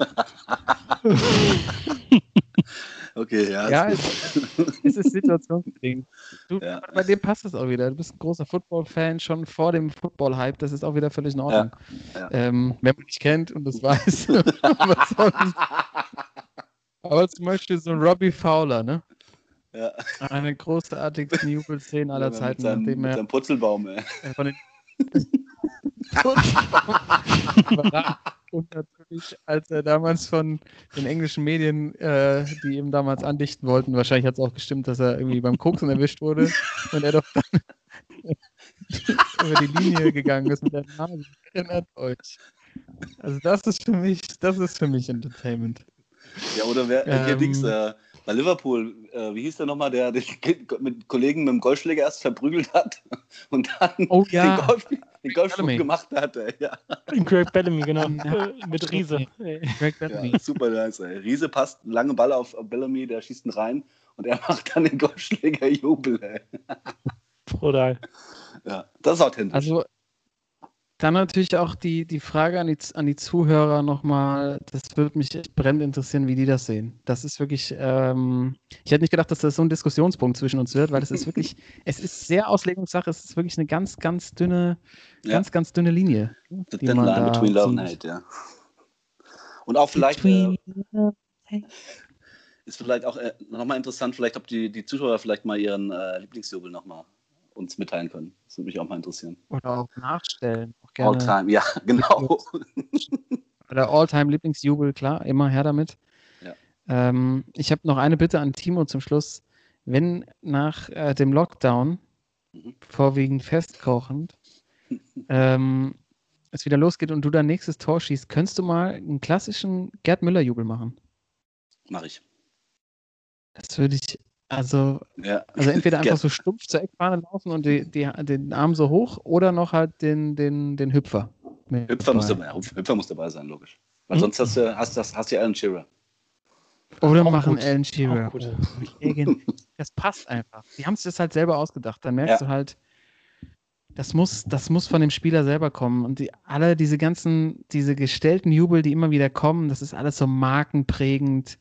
Okay, ja. Ja, es, es ist situationsbedingt. Ja. Bei dir passt es auch wieder. Du bist ein großer Football-Fan schon vor dem Football-Hype. Das ist auch wieder völlig in Ordnung. Ja, ja. Ähm, wenn man dich kennt und das weiß. Aber zum Beispiel so ein Robbie Fowler, ne? ja. Eine großartigsten Jubelszenen aller mit Zeiten, seinem, nachdem mit er seinem Putzelbaum, ey. von den *laughs* und natürlich, als er damals von den englischen Medien, äh, die ihm damals andichten wollten, wahrscheinlich hat es auch gestimmt, dass er irgendwie beim Koksen erwischt wurde und er doch dann *laughs* über die Linie gegangen ist mit der Nase. Erinnert euch. Also das ist für mich, das ist für mich Entertainment. Ja, oder wer, äh, hier Ähm. Dings, äh, bei Liverpool, äh, wie hieß der nochmal, der den mit Kollegen mit dem Golfschläger erst verprügelt hat *laughs* und dann Oh ja. den, Golf, den Golfschwung Bellamy. gemacht hat. Ey. Ja, Greg Bellamy, genau. *laughs* Ja. Mit Riese. Greg Bellamy. ja, super nice. Ey. Riese passt, lange Ball auf Bellamy, der schießt ihn rein und er *laughs* macht dann den Golfschläger Jubel. Ey. Brutal. Ja, das ist authentisch. Also dann natürlich auch die, die Frage an die, an die Zuhörer nochmal, das würde mich echt brennend interessieren, wie die das sehen. Das ist wirklich, ähm, ich hätte nicht gedacht, dass das so ein Diskussionspunkt zwischen uns wird, weil es ist wirklich, *laughs* es ist sehr Auslegungssache, es ist wirklich eine ganz, ganz dünne, Ja. ganz, ganz dünne Linie. The die man line da between love and hate, ja. Und auch vielleicht äh, ist vielleicht auch äh, nochmal interessant, vielleicht ob die, die Zuschauer vielleicht mal ihren äh, Lieblingsjubel nochmal uns mitteilen können. Das würde mich auch mal interessieren. Oder auch nachstellen. Auch gerne. time, ja, *laughs* genau. Oder All-Time-Lieblingsjubel, klar, immer her damit. Ja. Ähm, ich habe noch eine Bitte an Timo zum Schluss. Wenn nach äh, dem Lockdown, Mhm. vorwiegend festkochend, *laughs* ähm, es wieder losgeht und du dein nächstes Tor schießt, könntest du mal einen klassischen Gerd Müller-Jubel machen? Mache ich. Das würde ich, also, Ja. also entweder *laughs* einfach so stumpf zur Eckfahne laufen und die, die, den Arm so hoch oder noch halt den, den, den Hüpfer. Hüpfer muss, dabei. Hüpfer muss dabei sein, logisch. Weil Mhm. sonst hast du, hast, hast, hast du ja Alan Shearer. Oder Auch machen gut. Alan Shearer. Das passt einfach. Die haben sich das halt selber ausgedacht. Dann merkst Ja. du halt, das muss, das muss von dem Spieler selber kommen. Und die, alle diese ganzen, diese gestellten Jubel, die immer wieder kommen, das ist alles so markenprägend.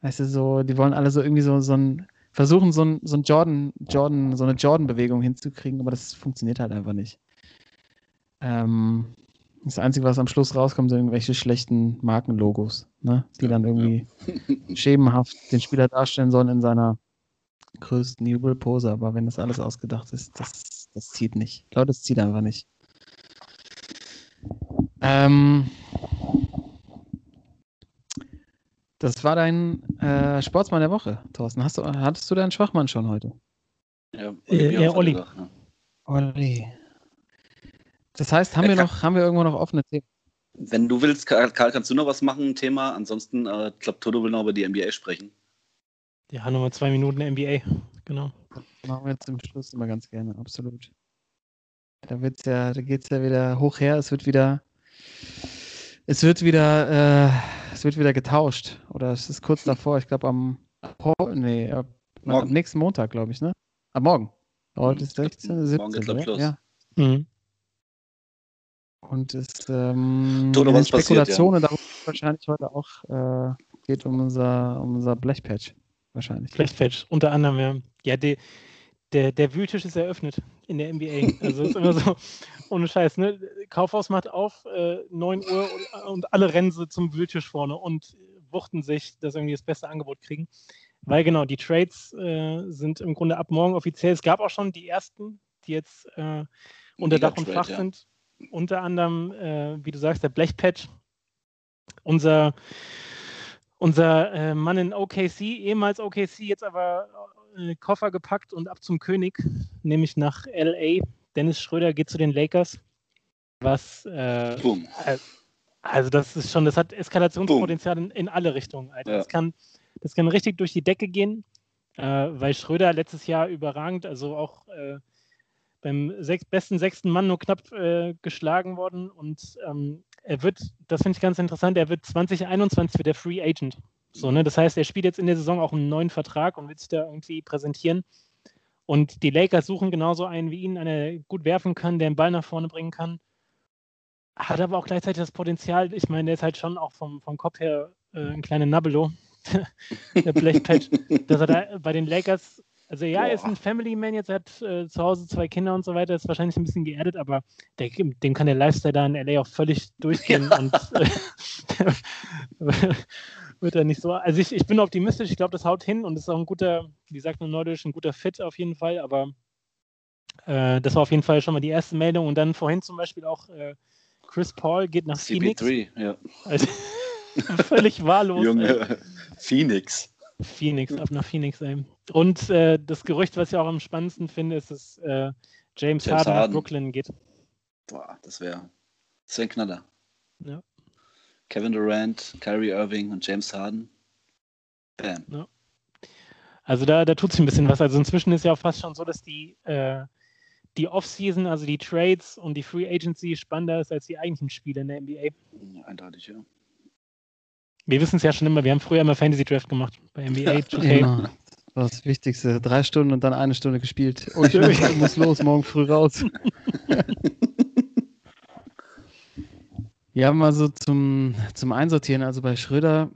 Weißt du, so, die wollen alle so irgendwie so, so ein, versuchen so ein, so ein Jordan, Jordan, so eine Jordan-Bewegung hinzukriegen, aber das funktioniert halt einfach nicht. Ähm, das Einzige, was am Schluss rauskommt, sind irgendwelche schlechten Markenlogos, ne? die dann irgendwie *laughs* schemenhaft den Spieler darstellen sollen in seiner größten Jubelpose. Aber wenn das alles ausgedacht ist, das, das zieht nicht. Leute, das zieht einfach nicht. Ähm, das war dein äh, Sportsmann der Woche, Thorsten. Hast du, hattest du deinen Schwachmann schon heute? Ja, Äh, ja, auch Olli. gesagt, ne? Olli. Das heißt, haben Äh, wir kann- noch, haben wir irgendwo noch offene Themen? Wenn du willst, Karl, kannst du noch was machen, ein Thema? Ansonsten, äh, ich glaube, Toto will noch über die NBA sprechen. Ja, nochmal zwei Minuten NBA. Genau. Machen wir zum Schluss immer ganz gerne, absolut. Da wird's ja, da geht's ja wieder hoch her, es wird wieder, es wird wieder, äh, es wird wieder getauscht. Oder es ist kurz davor, ich glaube am, nee, ab, am nächsten Montag, glaube ich, ne? Am Morgen. Heute ist Mhm. 16, 17, Morgen geht's, ja. Mhm. Und es, ähm, in den was passiert, ja? Spekulationen, darum geht's wahrscheinlich heute auch, äh, geht um unser, um unser Blechpatch. Wahrscheinlich. Flashpatch, unter anderem, ja. Ja, der, der, der Wühltisch ist eröffnet in der NBA. Also ist immer so, *laughs* ohne Scheiß, ne? Kaufhaus macht auf, äh, 9 Uhr und, und alle rennen so zum Wühltisch vorne und wuchten sich, dass irgendwie das beste Angebot kriegen. Weil genau, die Trades äh, sind im Grunde ab morgen offiziell. Es gab auch schon die ersten, die jetzt äh, unter Dach und Fach ja. sind. Unter anderem, äh, wie du sagst, der Blechpatch. Unser, unser äh, Mann in OKC, ehemals OKC, jetzt aber äh, Koffer gepackt und ab zum König, nämlich nach LA. Dennis Schröder geht zu den Lakers. Was, äh, Boom. also das ist schon, das hat Eskalationspotenzial in, in alle Richtungen. Alter. Ja. Das, kann, das kann richtig durch die Decke gehen, äh, weil Schröder letztes Jahr überragend, also auch äh, beim sechs, besten sechsten Mann nur knapp äh, geschlagen worden und ähm, er wird, das finde ich ganz interessant, er wird 2021 wird der Free Agent. So, ne? Das heißt, er spielt jetzt in der Saison auch einen neuen Vertrag und wird sich da irgendwie präsentieren. Und die Lakers suchen genauso einen wie ihn, einer gut werfen kann, der den Ball nach vorne bringen kann. Hat aber auch gleichzeitig das Potenzial, ich meine, der ist halt schon auch vom, vom Kopf her äh, ein kleiner Nabelo, *laughs* der Blechpatch, dass er da bei den Lakers, also ja, er ist ein Family Man, jetzt hat äh, zu Hause zwei Kinder und so weiter, ist wahrscheinlich ein bisschen geerdet, aber der, dem kann der Lifestyle da in LA auch völlig durchgehen und äh, *laughs* *laughs* wird er nicht so. Also ich, ich bin optimistisch, ich glaube, das haut hin und ist auch ein guter, wie sagt man neudeutsch, ein guter Fit auf jeden Fall, aber äh, das war auf jeden Fall schon mal die erste Meldung und dann vorhin zum Beispiel auch äh, Chris Paul geht nach CP3, Phoenix. ja. Also, *laughs* völlig wahllos. Junge, ey. Phoenix. Phoenix, ab nach Phoenix, ey. Und äh, das Gerücht, was ich auch am spannendsten finde, ist, dass äh, James, James Harden, Harden nach Brooklyn geht. Boah, das wäre wär ein Knaller. Ja. Kevin Durant, Kyrie Irving und James Harden. Bam. Ja. Also da, da tut sich ein bisschen was. Also inzwischen ist ja auch fast schon so, dass die, äh, die Offseason, also die Trades und die Free Agency spannender ist als die eigentlichen Spiele in der NBA. Eindeutig, ja. Wir wissen es ja schon immer, wir haben früher immer Fantasy Draft gemacht bei NBA. Ja, Das, das Wichtigste. Drei Stunden und dann eine Stunde gespielt. Oh, ich *laughs* muss los, morgen früh raus. *laughs* Ja, mal so zum, zum Einsortieren. Also bei Schröder,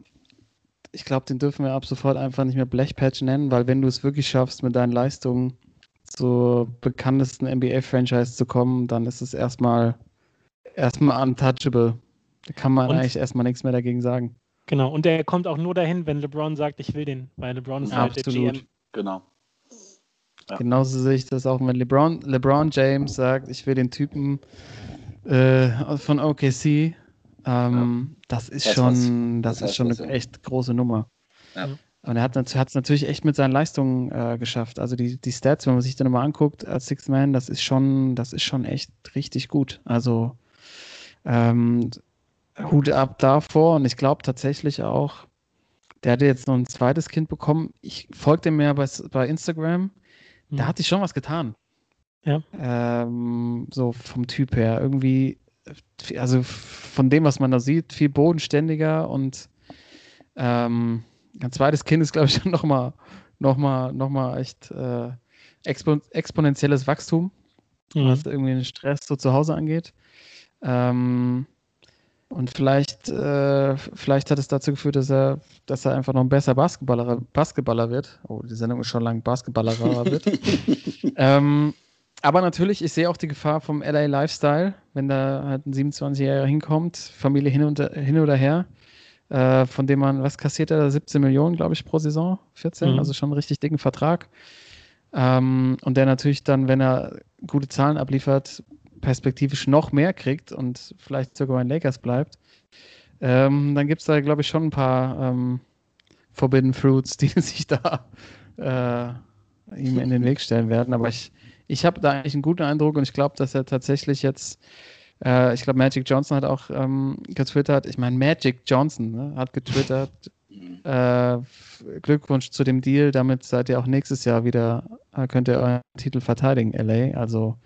ich glaube, den dürfen wir ab sofort einfach nicht mehr Blechpatch nennen, weil wenn du es wirklich schaffst, mit deinen Leistungen zur bekanntesten NBA-Franchise zu kommen, dann ist es erstmal erstmal untouchable. Da kann man und, eigentlich erstmal nichts mehr dagegen sagen. Genau, und der kommt auch nur dahin, wenn LeBron sagt, ich will den, weil LeBron ist halt der GM. Genau. Ja. Genauso sehe ich das auch, wenn LeBron, LeBron James sagt, ich will den Typen äh, von OKC. Ähm, ja. Das ist das schon, das, das ist schon eine echt große Nummer. Ja. Und er hat es natürlich echt mit seinen Leistungen äh, geschafft. Also die, die Stats, wenn man sich dann mal anguckt als Six Man, das ist schon, das ist schon echt richtig gut. Also ähm, Hut ab davor und ich glaube tatsächlich auch, der hatte jetzt noch ein zweites Kind bekommen. Ich folgte mir bei, bei Instagram, da mhm. hat sich schon was getan. Ja. Ähm, so vom Typ her. Irgendwie, also von dem, was man da sieht, viel bodenständiger und ähm, ein zweites Kind ist, glaube ich, *laughs* nochmal noch mal, noch mal echt äh, expo exponentielles Wachstum, mhm. was irgendwie den Stress so zu Hause angeht. Ähm, und vielleicht, äh, vielleicht hat es dazu geführt, dass er, dass er einfach noch ein besser Basketballer, Basketballer wird. Oh, die Sendung ist schon lang Basketballer wird. *laughs* ähm, aber natürlich, ich sehe auch die Gefahr vom LA Lifestyle, wenn da halt ein 27-Jähriger hinkommt, Familie hin, und, hin oder her, äh, von dem man, was kassiert er, 17 Millionen, glaube ich, pro Saison, 14, mhm. also schon einen richtig dicken Vertrag. Ähm, und der natürlich dann, wenn er gute Zahlen abliefert, perspektivisch noch mehr kriegt und vielleicht sogar in Lakers bleibt. Ähm, dann gibt es da, glaube ich, schon ein paar ähm, Forbidden Fruits, *laughs* die sich da äh, ihm in den Weg stellen werden. Aber ich, ich habe da eigentlich einen guten Eindruck und ich glaube, dass er tatsächlich jetzt, äh, ich glaube, Magic Johnson hat auch ähm, getwittert, ich meine, Magic Johnson ne, hat getwittert, äh, Glückwunsch zu dem Deal, damit seid ihr auch nächstes Jahr wieder, äh, könnt ihr euren Titel verteidigen, LA. Also,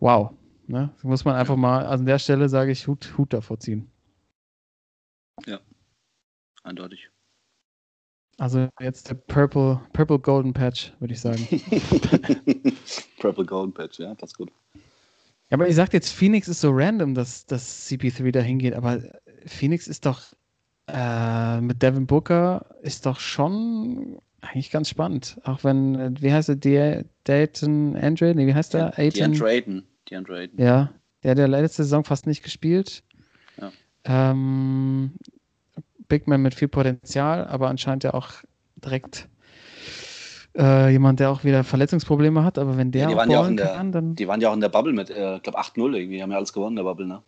wow. Ne? Das muss man einfach mal, also an der Stelle sage ich, Hut, Hut davor ziehen. Ja, eindeutig. Also jetzt der Purple, Purple Golden Patch, würde ich sagen. *laughs* Purple Golden Patch, ja, passt gut. Ja, aber ich sag jetzt, Phoenix ist so random, dass, dass CP3 da hingeht, aber Phoenix ist doch äh, mit Devin Booker ist doch schon eigentlich ganz spannend. Auch wenn, wie heißt der, Dayton Andre? Nee, wie heißt der? DeAndre Ayton. DeAndre Ayton. Ja, der hat ja letzte Saison fast nicht gespielt. Ja. Ähm, Big Man mit viel Potenzial, aber anscheinend ja auch direkt äh, jemand, der auch wieder Verletzungsprobleme hat. Aber wenn der ja, die waren ja auch in der, kann, dann. Die waren ja auch in der Bubble mit, äh, ich glaube 8-0 irgendwie, haben ja alles gewonnen in der Bubble, ne?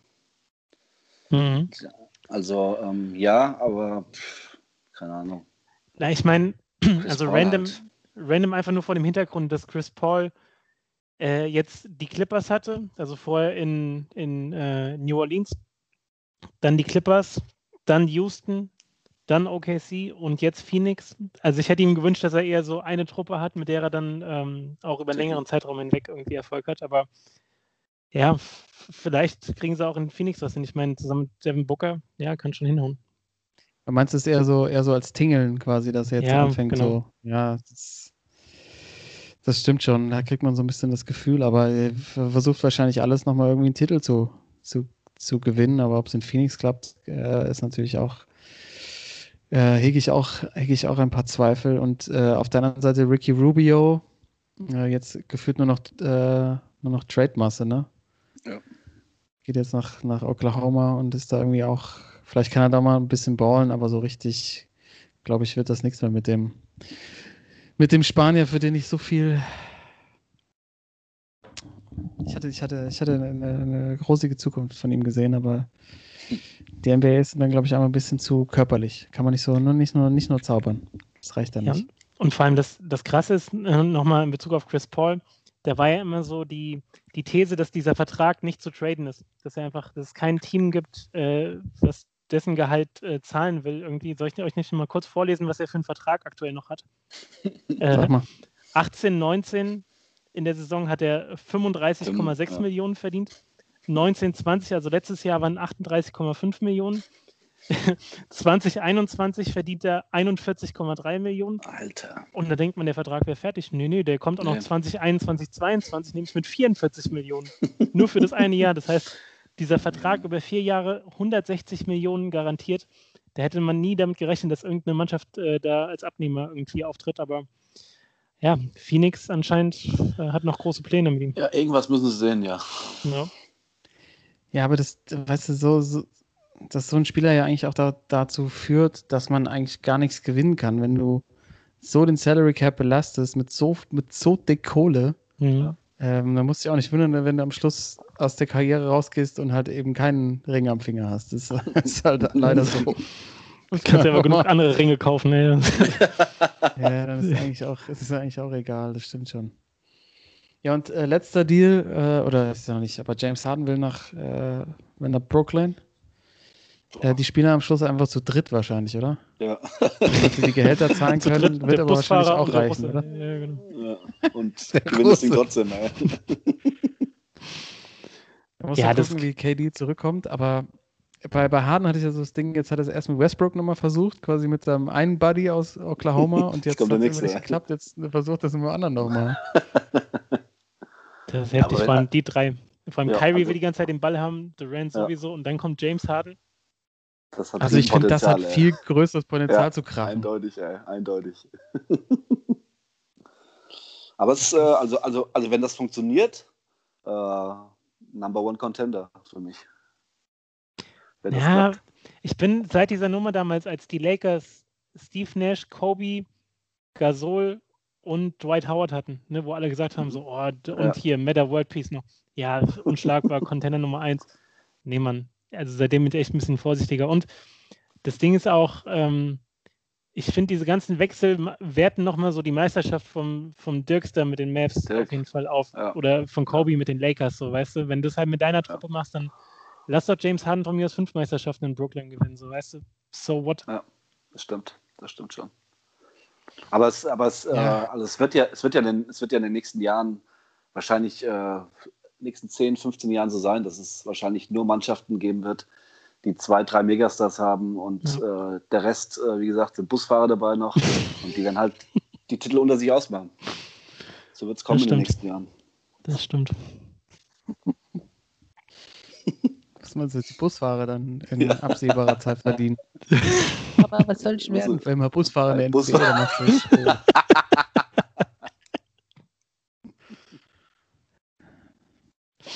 Mhm. Also, ähm, ja, aber pff, keine Ahnung. Na, ich meine, also random, halt. random einfach nur vor dem Hintergrund, dass Chris Paul äh, jetzt die Clippers hatte, also vorher in, in äh, New Orleans, dann die Clippers, dann Houston, dann OKC und jetzt Phoenix. Also ich hätte ihm gewünscht, dass er eher so eine Truppe hat, mit der er dann ähm, auch über einen längeren Zeitraum hinweg irgendwie Erfolg hat. Aber Ja, vielleicht kriegen sie auch in Phoenix was hin. Ich meine, zusammen mit Devin Booker, ja, kann schon hinhauen. Du meinst es eher so, eher so als Tingeln quasi, dass er jetzt ja, anfängt genau. so. Ja, das, das, stimmt schon. Da kriegt man so ein bisschen das Gefühl, aber er versucht wahrscheinlich alles nochmal irgendwie einen Titel zu, zu, zu gewinnen. Aber ob es in Phoenix klappt, äh, ist natürlich auch, äh, hege ich auch, hege ich auch ein paar Zweifel. Und äh, auf der anderen Seite Ricky Rubio, äh, jetzt gefühlt nur noch, äh, nur noch Trade-Masse, ne? Ja. Geht jetzt nach, nach Oklahoma und ist da irgendwie auch Vielleicht kann er da mal ein bisschen ballen, aber so richtig, glaube ich, wird das nichts mehr mit dem, mit dem Spanier, für den ich so viel. Ich hatte, ich hatte, ich hatte eine, eine große Zukunft von ihm gesehen, aber die NBA ist dann, glaube ich, einmal ein bisschen zu körperlich. Kann man nicht so, nur nicht nur, nicht nur zaubern. Das reicht dann ja. nicht. Und vor allem das, das Krasse ist, äh, nochmal in Bezug auf Chris Paul, da war ja immer so die, die These, dass dieser Vertrag nicht zu traden ist. Dass er einfach, dass es kein Team gibt, äh, das dessen Gehalt äh, zahlen will. Irgendwie soll ich euch nicht mal kurz vorlesen, was er für einen Vertrag aktuell noch hat? Äh, *laughs* Sag mal. 18, 19 in der Saison hat er 35,6 ja. Millionen verdient. 19, 20, also letztes Jahr waren 38,5 Millionen. *laughs* 2021 verdient er 41,3 Millionen. Alter. Und da denkt man, der Vertrag wäre fertig. Nee, nee, der kommt auch noch nee. 2021, 2022, nämlich mit 44 Millionen. *laughs* Nur für das eine Jahr. Das heißt, dieser Vertrag über vier Jahre 160 Millionen garantiert. Da hätte man nie damit gerechnet, dass irgendeine Mannschaft äh, da als Abnehmer irgendwie auftritt. Aber ja, Phoenix anscheinend äh, hat noch große Pläne mit ihm. Ja, irgendwas müssen sie sehen, ja. Ja, ja aber das, weißt du, so, so dass so ein Spieler ja eigentlich auch da, dazu führt, dass man eigentlich gar nichts gewinnen kann, wenn du so den Salary Cap belastest mit so, mit so dick Kohle. Mhm. Ähm, dann musst du dich auch nicht wundern, wenn du am Schluss aus der Karriere rausgehst und halt eben keinen Ring am Finger hast. Das *laughs* ist halt leider so. Du kannst ja aber genug *laughs* andere Ringe kaufen. Ey. ja, dann ist eigentlich auch, ist eigentlich auch egal, das stimmt schon. Ja, und äh, letzter Deal, äh, oder ist ja noch nicht, aber James Harden will nach, äh, will nach Brooklyn. Äh, die spielen am Schluss einfach zu dritt wahrscheinlich, oder? Ja. Damit sie die Gehälter *laughs* zahlen können, wird aber wahrscheinlich auch reichen, oder? Ja, genau. Ja. *laughs* Und gewinnt den trotzdem, ey. Da muss ja, gucken, wie KD zurückkommt, aber bei, bei Harden hatte ich ja so das Ding, jetzt hat er es erst mit Westbrook nochmal versucht, quasi mit seinem einen Buddy aus Oklahoma *laughs* und jetzt hat es nicht geklappt, jetzt versucht das mit dem anderen nochmal. Das ist heftig, vor allem die drei. Vor allem ja, Kyrie also, will die ganze Zeit den Ball haben, Durant sowieso und dann kommt James Harden also ich finde, das hat ey. viel größeres Potenzial ja, zu krachen. Eindeutig, ey, eindeutig. *laughs* Aber es ist, äh, also, also, also wenn das funktioniert, äh, Number One Contender für mich. ja, ich bin seit dieser Nummer damals, als die Lakers Steve Nash, Kobe, Gasol und Dwight Howard hatten, ne, wo alle gesagt haben, so, oh, und ja. hier, Meta World Peace noch. Ja, unschlagbar, *laughs* Contender Nummer eins. Nee, Mann, also seitdem bin ich echt ein bisschen vorsichtiger. Und das Ding ist auch, ähm, ich finde diese ganzen Wechsel werten nochmal so die Meisterschaft vom, vom Dirkster mit den Mavs Dirk. auf jeden Fall auf. Ja. Oder von Kobe mit den Lakers, so weißt du. Wenn du es halt mit deiner Truppe ja. machst, dann lass doch James Harden von mir aus fünf Meisterschaften in Brooklyn gewinnen, so weißt du. So what? Ja, das stimmt. Das stimmt schon. Aber es, aber es, ja. äh, also es wird ja, es wird ja, in den, es wird ja in den nächsten Jahren wahrscheinlich äh, nächsten 10, 15 Jahren so sein, dass es wahrscheinlich nur Mannschaften geben wird, die zwei, drei Megastars haben und ja. äh, der Rest, äh, wie gesagt, sind Busfahrer dabei noch *laughs* und die werden halt die Titel unter sich ausmachen. So wird es kommen in den nächsten Jahren. Das stimmt. *laughs* Was man sich die Busfahrer dann in ja. absehbarer Zeit verdienen. *laughs* Aber was soll ich werden? Wenn man Busfahrer in der Busfahrer. macht. *laughs*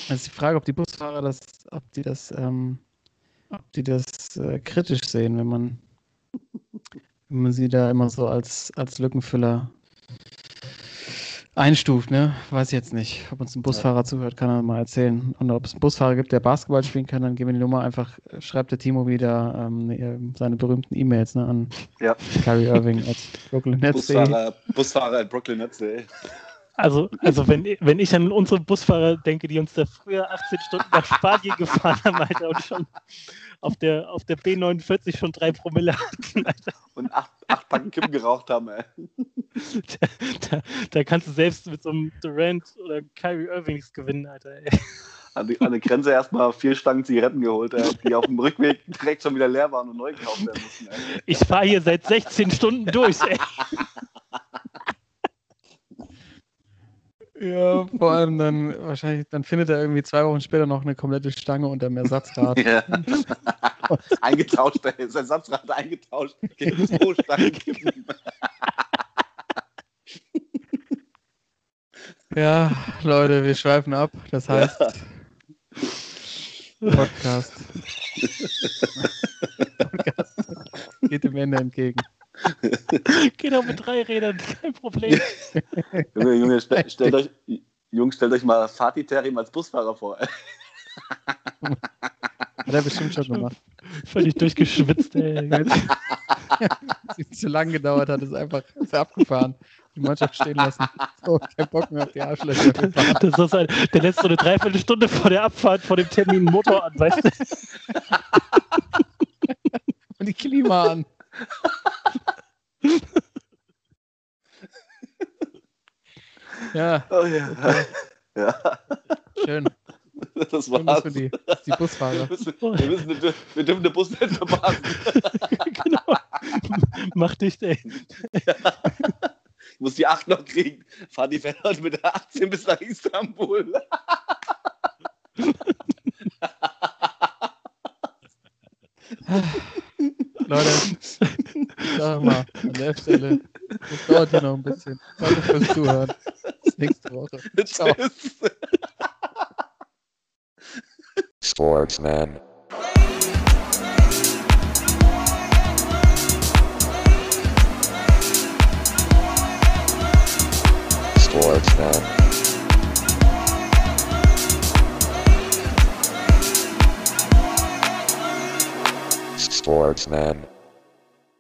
Also die Frage, ob die Busfahrer das, ob die das, ähm, ob die das äh, kritisch sehen, wenn man, wenn man sie da immer so als, als Lückenfüller einstuft, ne? Weiß ich jetzt nicht. Ob uns ein Busfahrer ja. zuhört, kann er mal erzählen. Und ob es einen Busfahrer gibt, der Basketball spielen kann, dann geben wir die Nummer einfach, schreibt der Timo wieder ähm, ne, seine berühmten E-Mails ne, an ja. Kyrie Irving at *laughs* brooklyn.net. Busfahrer, Busfahrer at brooklyn.net. Also, also wenn, wenn ich an unsere Busfahrer denke, die uns da früher 18 Stunden nach Spanien gefahren haben, Alter, und schon auf der, auf der B49 schon drei Promille hatten, Alter. Und acht, acht Packen Kippen geraucht haben, ey. Da, da, da, kannst du selbst mit so einem Durant oder Kyrie Irving nichts gewinnen, Alter, ey. an, die, an der Grenze erstmal vier Stangen Zigaretten geholt, ey, die auf dem Rückweg direkt schon wieder leer waren und neu gekauft werden mussten. Ey. Ich fahre hier seit 16 Stunden durch. Ey. Ja, vor allem dann wahrscheinlich, dann findet er irgendwie zwei Wochen später noch eine komplette Stange unter dem Ersatzrad. Ja. *laughs* eingetauscht, das Ersatzrad eingetauscht gegen zwei Stangen. Ja, Leute, wir schweifen ab. Das heißt, Podcast. *laughs* Podcast geht dem Ende entgegen. *laughs* Geht auch mit drei Rädern, *laughs* kein Problem. *laughs* Junge, Junge, stell, stellt euch, Jungs, stellt euch mal Fatih Terim als Busfahrer vor. Hat er bestimmt schon gemacht. Völlig durchgeschwitzt, ey. Es zu lang gedauert hat, ist einfach ist abgefahren. Die Mannschaft stehen lassen. So, kein Bock mehr auf die Arschlöcher. Das ist ein, der lässt so eine Dreiviertelstunde vor der Abfahrt vor dem Termin einen Motor an, weißt du? Und die Klima an. *laughs* Ja, Oh ja. ja. schön. Das war's. wir die, dass die Busfahrer. Wir müssen, wir, müssen, wir, dürfen den Bus nicht verpassen. *laughs* genau. Mach dich, ey. Ich muss die 8 noch kriegen. Fahr die fährt heute mit der 18 bis nach Istanbul. *laughs* Leute, *laughs* sag mal, an der Stelle, das dauert hier noch ein bisschen. Danke fürs Zuhören. Bis nächste Woche. Ciao. Tschüss. Sportsman. Sportsman. Sportsman.